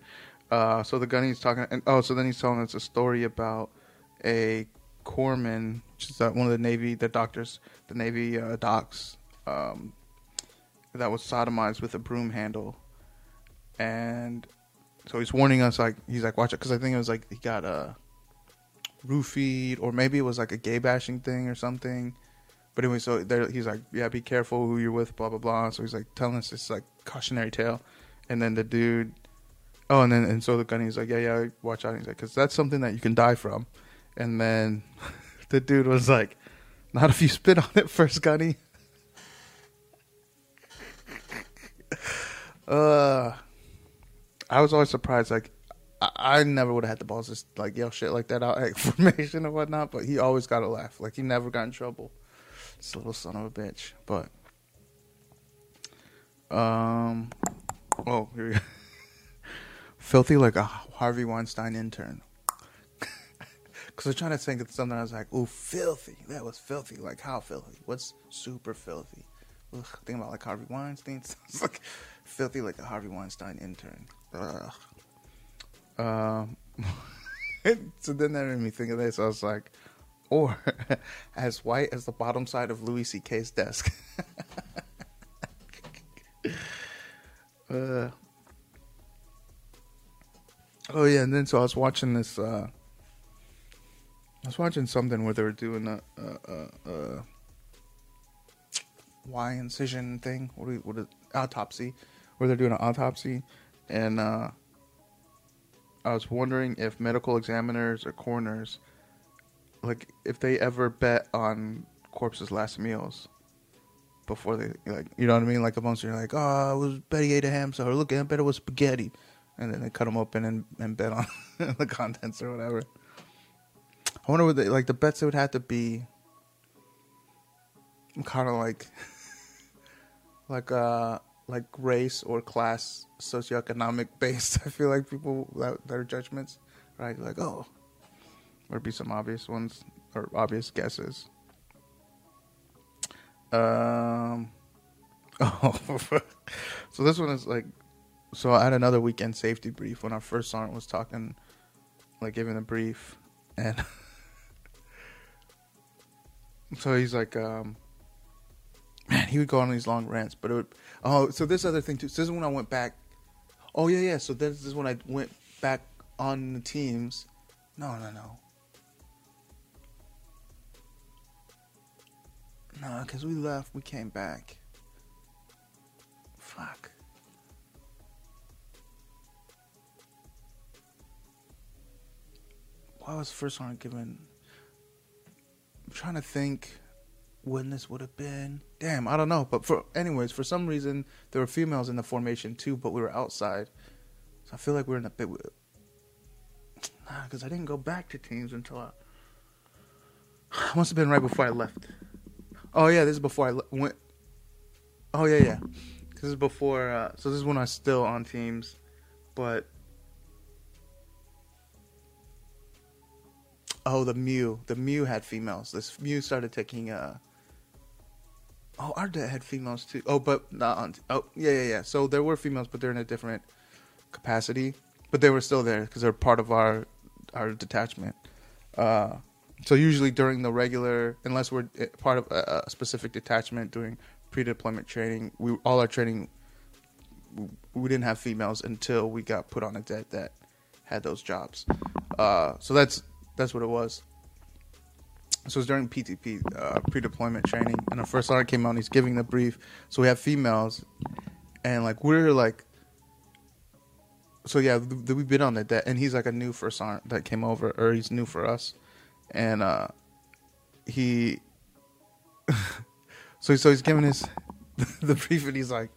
Uh, so the gunny's talking, and oh, so then he's telling us a story about a corpsman, which is uh, one of the Navy, the doctors, the Navy uh, docs, um, that was sodomized with a broom handle, and so he's warning us like he's like watch it because I think it was like he got a uh, roofied or maybe it was like a gay bashing thing or something. But anyway, so there he's like, yeah, be careful who you're with, blah blah blah. So he's like telling us this like cautionary tale, and then the dude, oh, and then and so the gunny's like, yeah, yeah, watch out. He's like, because that's something that you can die from. And then [laughs] the dude was like, "Not if you spit on it first, Gunny." [laughs] uh, I was always surprised. Like, I, I never would have had the balls to like yell shit like that out at [laughs] formation and whatnot. But he always got a laugh. Like he never got in trouble. This little son of a bitch. But um, oh here we go. [laughs] filthy like a Harvey Weinstein intern. Because I was trying to think of something. I was like, "Ooh, filthy." That was filthy. Like how filthy? What's super filthy? Ugh, think about like Harvey Weinstein. [laughs] it's like filthy, like a Harvey Weinstein intern. Ugh. Um. [laughs] so then that made me think of this. I was like, or [laughs] as white as the bottom side of Louis C.K.'s desk. uh, oh yeah, and then so I was watching this. Uh, I was watching something where they were doing a, a, a, a Y incision thing. What do you, what is autopsy? Where they're doing an autopsy, and uh, I was wondering if medical examiners or coroners, like, if they ever bet on corpses' last meals before they like, you know what I mean? Like amongst you're like, oh, it was Betty ate a ham so look, I bet it was spaghetti, and then they cut them open and, and bet on [laughs] the contents or whatever. I wonder what they like the bets it would have to be. I'm kind of like, like uh, like race or class, socioeconomic [laughs] based. I feel like people that their judgments, right? Like, oh, there'd be some obvious ones or obvious guesses. Um. [laughs] Oh, [laughs] so this one is like, so I had another weekend safety brief when our first sergeant was talking, like giving a brief, and so he's like, um, man, he would go on these long rants, but it would. Oh, so this other thing too. So this is when I went back. Oh yeah, yeah. So this is when I went back on the teams. No, no, no. No, because we left, we came back. Fuck. Why was first one given? I'm trying to think when this would have been. Damn, I don't know. But for anyways, for some reason there were females in the formation too, but we were outside. So I feel like we're in a bit. [sighs] Nah, because I didn't go back to teams until I. [sighs] Must have been right before I left. Oh yeah, this is before I le- went. Oh yeah, yeah. This is before. Uh, so this is when I was still on teams, but. Oh, the MEU. The MEU had females. This MEU started taking uh, Oh, our dad had females too. Oh, but not on. Oh, yeah, yeah, yeah. So there were females, but they're in a different capacity. But they were still there because they're part of our our detachment. Uh, so usually during the regular, unless we're eh, part of a, a specific detachment doing pre-deployment training, we all our training we didn't have females until we got put on a det that had those jobs. Uh, so that's that's what it was. So it was during PTP, uh, pre-deployment training, and the first sergeant came out and he's giving the brief. So we have females, and like we're like, so yeah, th- th- we've been on that, and he's like a new first sergeant that came over, or he's new for us, and uh, he, [laughs] so so he's giving his [laughs] the brief, and he's like,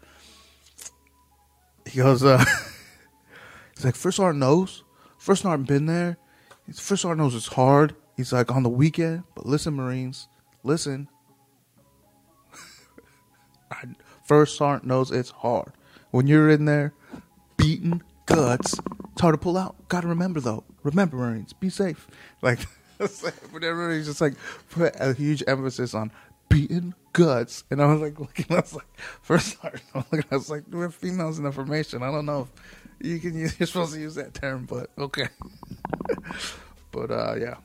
he goes, uh, [laughs] he's like, first sergeant knows, first sergeant been there, first sergeant knows it's hard He's like, on the weekend, but listen, Marines, listen. [laughs] First sergeant knows it's hard. When you're in there, beating guts, it's hard to pull out. Gotta remember though. Remember, Marines, be safe. [laughs] Like, but [laughs] everybody's just like put a huge emphasis on beating guts. And I was like looking, I was like, first sergeant, I was like, we're females in the formation. I don't know if you can use, you're supposed to use that term, but okay. but uh, yeah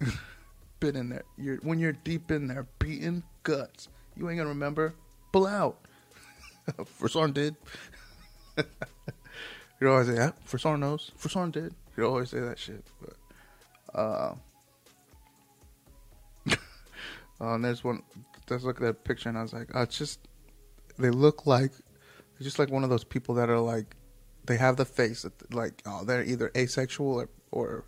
[laughs] been in there. You're when you're deep in there, beating guts. You ain't gonna remember. Pull out. [laughs] Frisson did. [laughs] you always say, yeah, Frisson knows. Frisson did. You always say that shit. But, uh, uh, and there's one. Let's look at that picture, and I was like, oh, it's just they look like they're just like one of those people that are like they have the face that like oh they're either asexual or or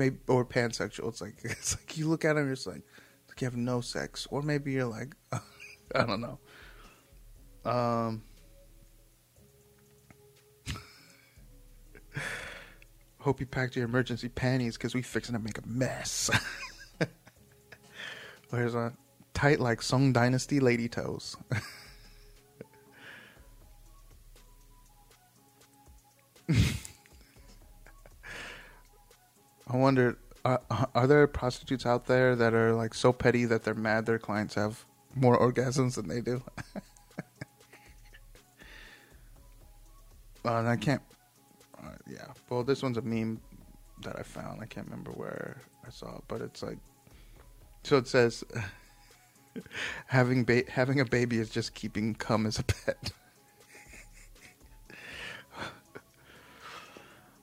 maybe or pansexual. It's like [laughs] it's like you look at him, you're just like, like you have no sex, or maybe you're like, [laughs] I don't know. Um, [laughs] hope you packed your emergency panties because we fixing to make a mess. There's a tight like Song Dynasty lady toes. I wonder, uh, are there prostitutes out there that are like so petty that they're mad their clients have more orgasms than they do? [laughs] uh, I can't. Uh, yeah, well, this one's a meme that I found. I can't remember where I saw it, but it's like, so it says, [laughs] having ba- having a baby is just keeping cum as a pet.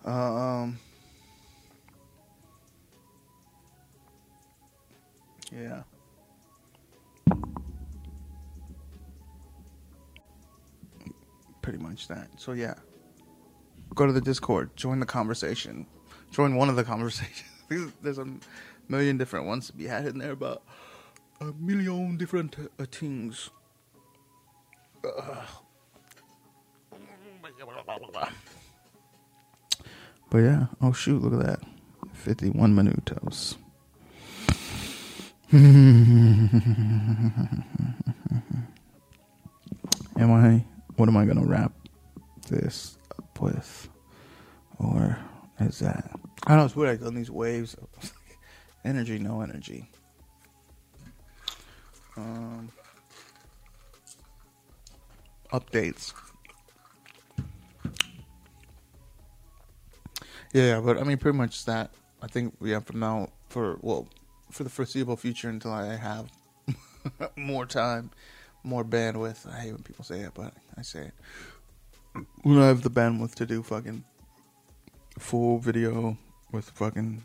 [laughs] um. Yeah. Pretty much that. So yeah. Go to the Discord, join the conversation. Join one of the [laughs] conversations. There's a million different ones to be had in there about a million different uh, things. But yeah, oh shoot, look at that. 51 minutos. [laughs] am I, what am I to wrap this up with? Or is that, I don't know, it's weird, like on these waves. [laughs] energy, no energy. Um, updates. Yeah, but I mean, pretty much that. I think we have from now for well, for the foreseeable future until I have [laughs] more time, more bandwidth. I hate when people say it, but I say it. When I have the bandwidth to do fucking full video with fucking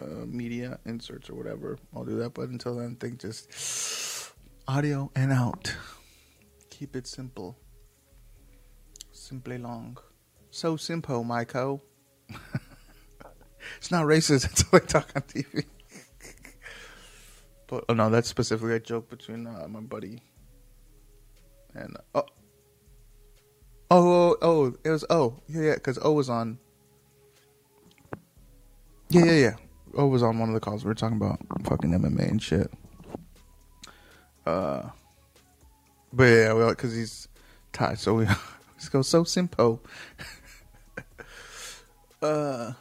uh, media inserts or whatever, I'll do that. But until then, think just audio and out. Keep it simple. Simply long. So simple, Michael. [laughs] it's not racist [laughs] until I talk on TV. But oh no, that's specifically a joke between uh, my buddy and uh, oh, oh, oh, it was oh yeah, yeah, because O was on. Yeah, yeah, yeah. O was on one of the calls. We were talking about fucking MMA and shit. Uh, but yeah, well, because he's Thai, so [laughs] we just go so simple. [laughs] uh.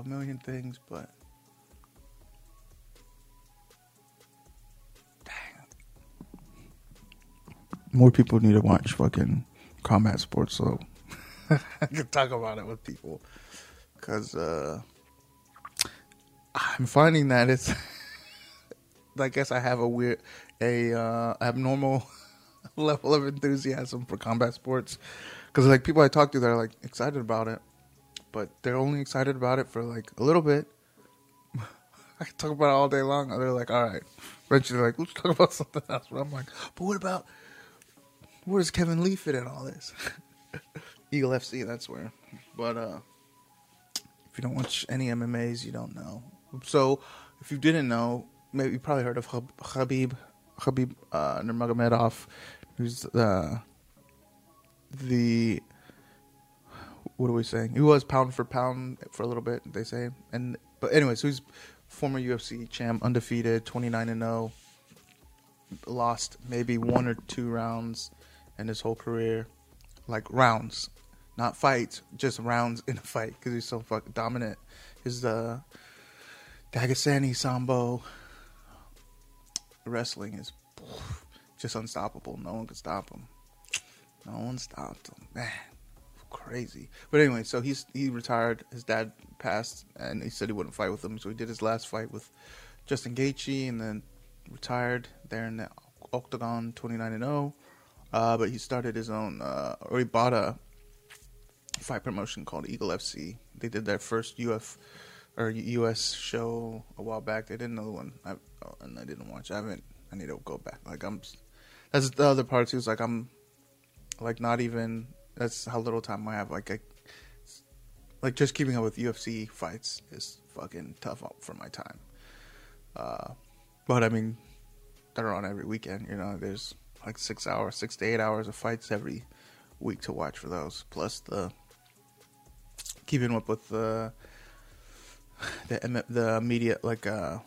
A million things, but more people need to watch fucking combat sports so [laughs] I can talk about it with people because uh, I'm finding that it's. [laughs] I guess I have a weird, a uh, abnormal [laughs] level of enthusiasm for combat sports because like people I talk to, they're like excited about it but they're only excited about it for like a little bit. [laughs] I can talk about it all day long. They're like, all right. Eventually, they're like, let's talk about [laughs] something else. But I'm like, but what about where does Kevin Lee fit in all this? [laughs] Eagle FC, that's where. But uh, if you don't watch any MMAs, you don't know. So if you didn't know, maybe you probably heard of Khabib, Khabib uh, Nurmagomedov, who's uh, the what are we saying? He was pound for pound for a little bit. They say, and but anyway, so he's former UFC champ, undefeated, twenty nine and zero. Oh, lost maybe one or two rounds in his whole career, like rounds, not fights, just rounds in a fight because he's so fucking dominant. His uh, Dagestani sambo wrestling is just unstoppable. No one can stop him. No one stopped him, man crazy. But anyway, so he's he retired. His dad passed, and he said he wouldn't fight with him. So he did his last fight with Justin Gaethje, and then retired there in the Octagon, twenty nine and zero. Oh. Uh, but he started his own, uh, or he bought a fight promotion called Eagle FC. They did their first UF or US show a while back. They did another one, I, oh, and I didn't watch. I haven't. I need to go back. Like I'm. That's the other part too. Is like I'm, like not even that's how little time I have. Like I, like just keeping up with UFC fights is fucking tough for my time. Uh, but I mean, they're on every weekend. You know, there's like six hours, six to eight hours of fights every week to watch for those. Plus the keeping up with the the the media like uh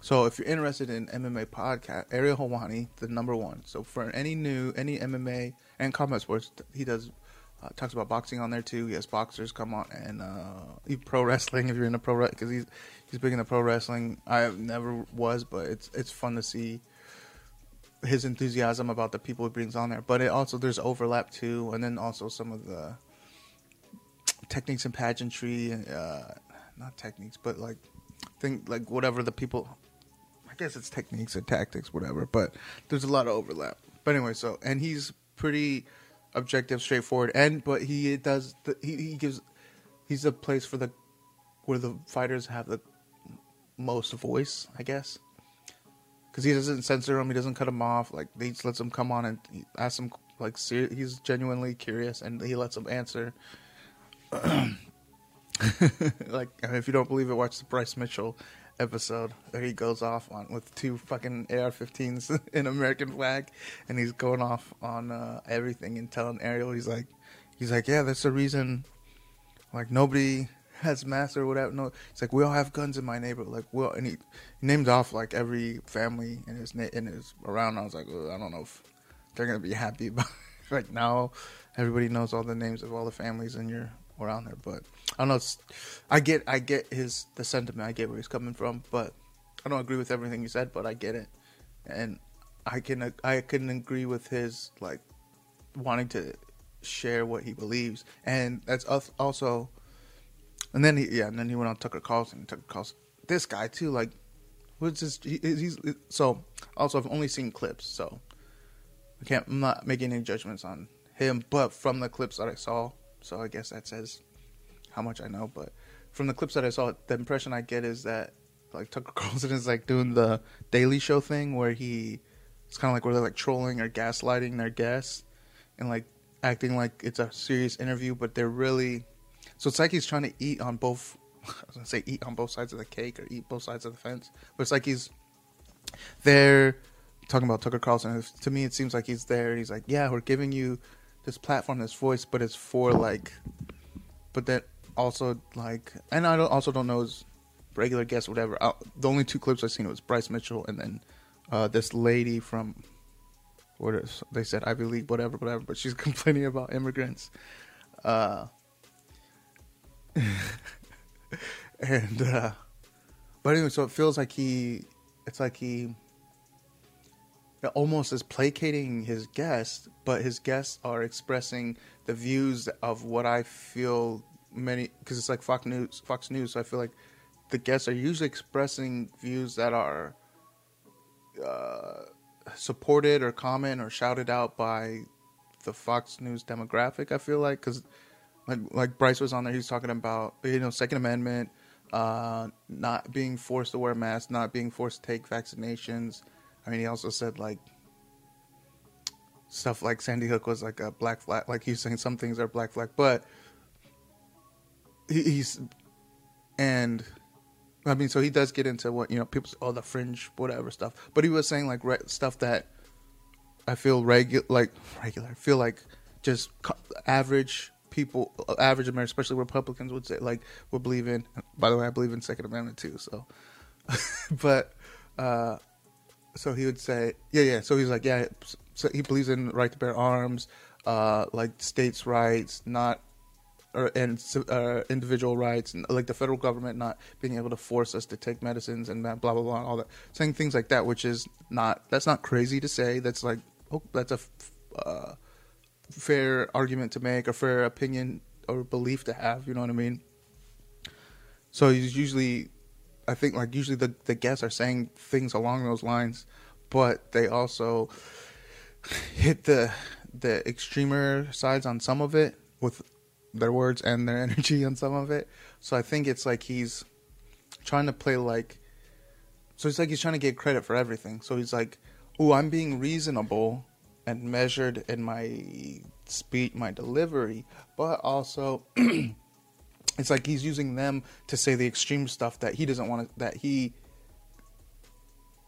So if you're interested in MMA podcast, Ariel Helwani, the number one. So for any new any MMA and combat sports, he does uh, talks about boxing on there too. He has boxers come on and uh, pro wrestling if you're into pro because he's he's big into pro wrestling. I never was, but it's it's fun to see his enthusiasm about the people he brings on there. But it also there's overlap too, and then also some of the techniques and pageantry, uh, not techniques, but like think like whatever the people. I guess it's techniques and tactics, whatever. But there's a lot of overlap. But anyway, so and he's pretty objective, straightforward, and but he does the, he he gives he's a place for the where the fighters have the most voice, I guess because he doesn't censor them. He doesn't cut them off. Like he just lets them come on and ask them like ser- he's genuinely curious and he lets them answer. [clears throat] like if you don't believe it, watch the Bryce Mitchell episode where he goes off on with two fucking AR-15s [laughs] in American flag, and he's going off on uh, everything and telling Ariel he's like, he's like, yeah, that's the reason. Like nobody has masks or whatever. No, it's like we all have guns in my neighborhood. Like, well, and he, he named off like every family in his na- in his around. I was like, well, I don't know if they're gonna be happy. [laughs] It. like now, everybody knows all the names of all the families in your around there. But I know. I get I get his the sentiment. I get where he's coming from, but I don't agree with everything he said. But I get it, and I can I can agree with his like wanting to share what he believes, and that's also and then he, yeah, and then he went on Tucker Carlson. Tucker Carlson, this guy too, like, what's this? He, he's so. Also, I've only seen clips, so I can't. I'm not making any judgments on him, but from the clips that I saw, so I guess that says how much I know. But from the clips that I saw, the impression I get is that like Tucker [laughs] Carlson is like doing the Daily Show thing where he, it's kind of like where they're like trolling or gaslighting their guests, and like acting like it's a serious interview, but they're really so it's like he's trying to eat on both. [laughs] I was gonna say eat on both sides of the cake or eat both sides of the fence, but it's like he's there talking about Tucker Carlson. To me, it seems like he's there. He's like, yeah, we're giving you this platform, this voice, but it's for like, but that also like, and I don't, also don't know his regular guests, whatever. I, the only two clips I've seen was Bryce Mitchell and then uh, this lady from what is they said Ivy League, whatever, whatever. But she's [laughs] complaining about immigrants. Uh, [laughs] and uh, but anyway, so it feels like he, it's like he almost is placating his guests, but his guests are expressing the views of what I feel many because it's like Fox News. Fox News. So I feel like the guests are usually expressing views that are uh, supported or comment or shouted out by the Fox News demographic. I feel like because like like Bryce was on there. He was talking about you know Second Amendment, uh, not being forced to wear masks, not being forced to take vaccinations. I mean, he also said like stuff like Sandy Hook was like a black flag. Like he's saying some things are black flag, but he, he's and I mean, so he does get into what you know people all the fringe whatever stuff. But he was saying like re- stuff that I feel regular, like regular. I feel like just co- average people, average Americans, especially Republicans, would say like would believe in. By the way, I believe in Second Amendment too. So, [laughs] but uh, so he would say, yeah, yeah. So he's like, yeah, so he believes in right to bear arms, uh, like states' rights, not or and uh, individual rights, and like the federal government not being able to force us to take medicines and blah blah blah, all that, saying things like that, which is not that's not crazy to say. That's like oh, that's a uh, fair argument to make, a fair opinion or belief to have. You know what I mean? So usually, I think, like usually the the guests are saying things along those lines, but they also hit the the extremer sides on some of it with their words and their [laughs] energy on some of it. So I think it's like he's trying to play like so it's like he's trying to get credit for everything. So he's like, "Oh, I'm being reasonable and measured in my speech, my delivery, but also [clears throat] it's like he's using them to say the extreme stuff that he doesn't want to, that he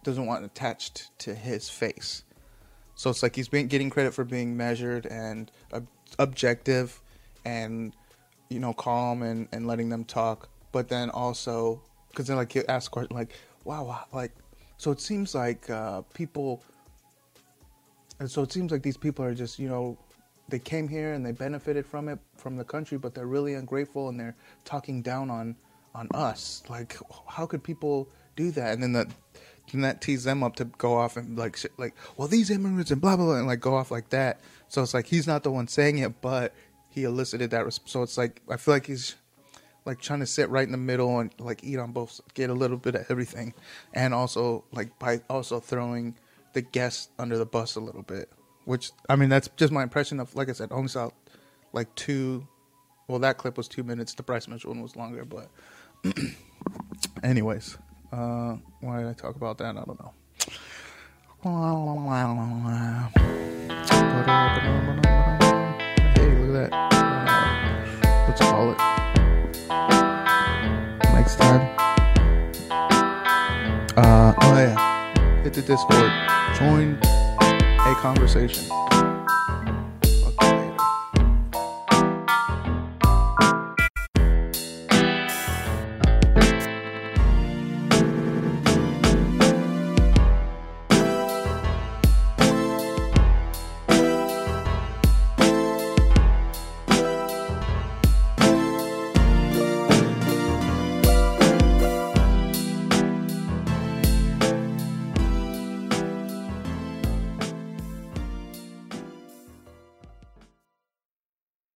doesn't want attached to his face. So it's like he's being getting credit for being measured and ob- objective and you know calm and, and letting them talk, but then also because then like he asks question like, wow, wow, like so it seems like uh, people. And so it seems like these people are just, you know, they came here and they benefited from it from the country, but they're really ungrateful and they're talking down on on us. Like, how could people do that? And then that then that tease them up to go off and like shit, like, well, these immigrants and blah blah blah, and like go off like that. So it's like he's not the one saying it, but he elicited that. So it's like I feel like he's like trying to sit right in the middle and like eat on both, get a little bit of everything, and also like by also throwing the guests under the bus a little bit. Which I mean, that's just my impression of. Like I said, only saw like two. Well, that clip was two minutes. The Bryce Mitchell one was longer, but [clears throat] anyways, uh, why did I talk about that? I don't know. Hey, look at that. Let's call it next time. Uh, oh yeah, hit the Discord, join a conversation.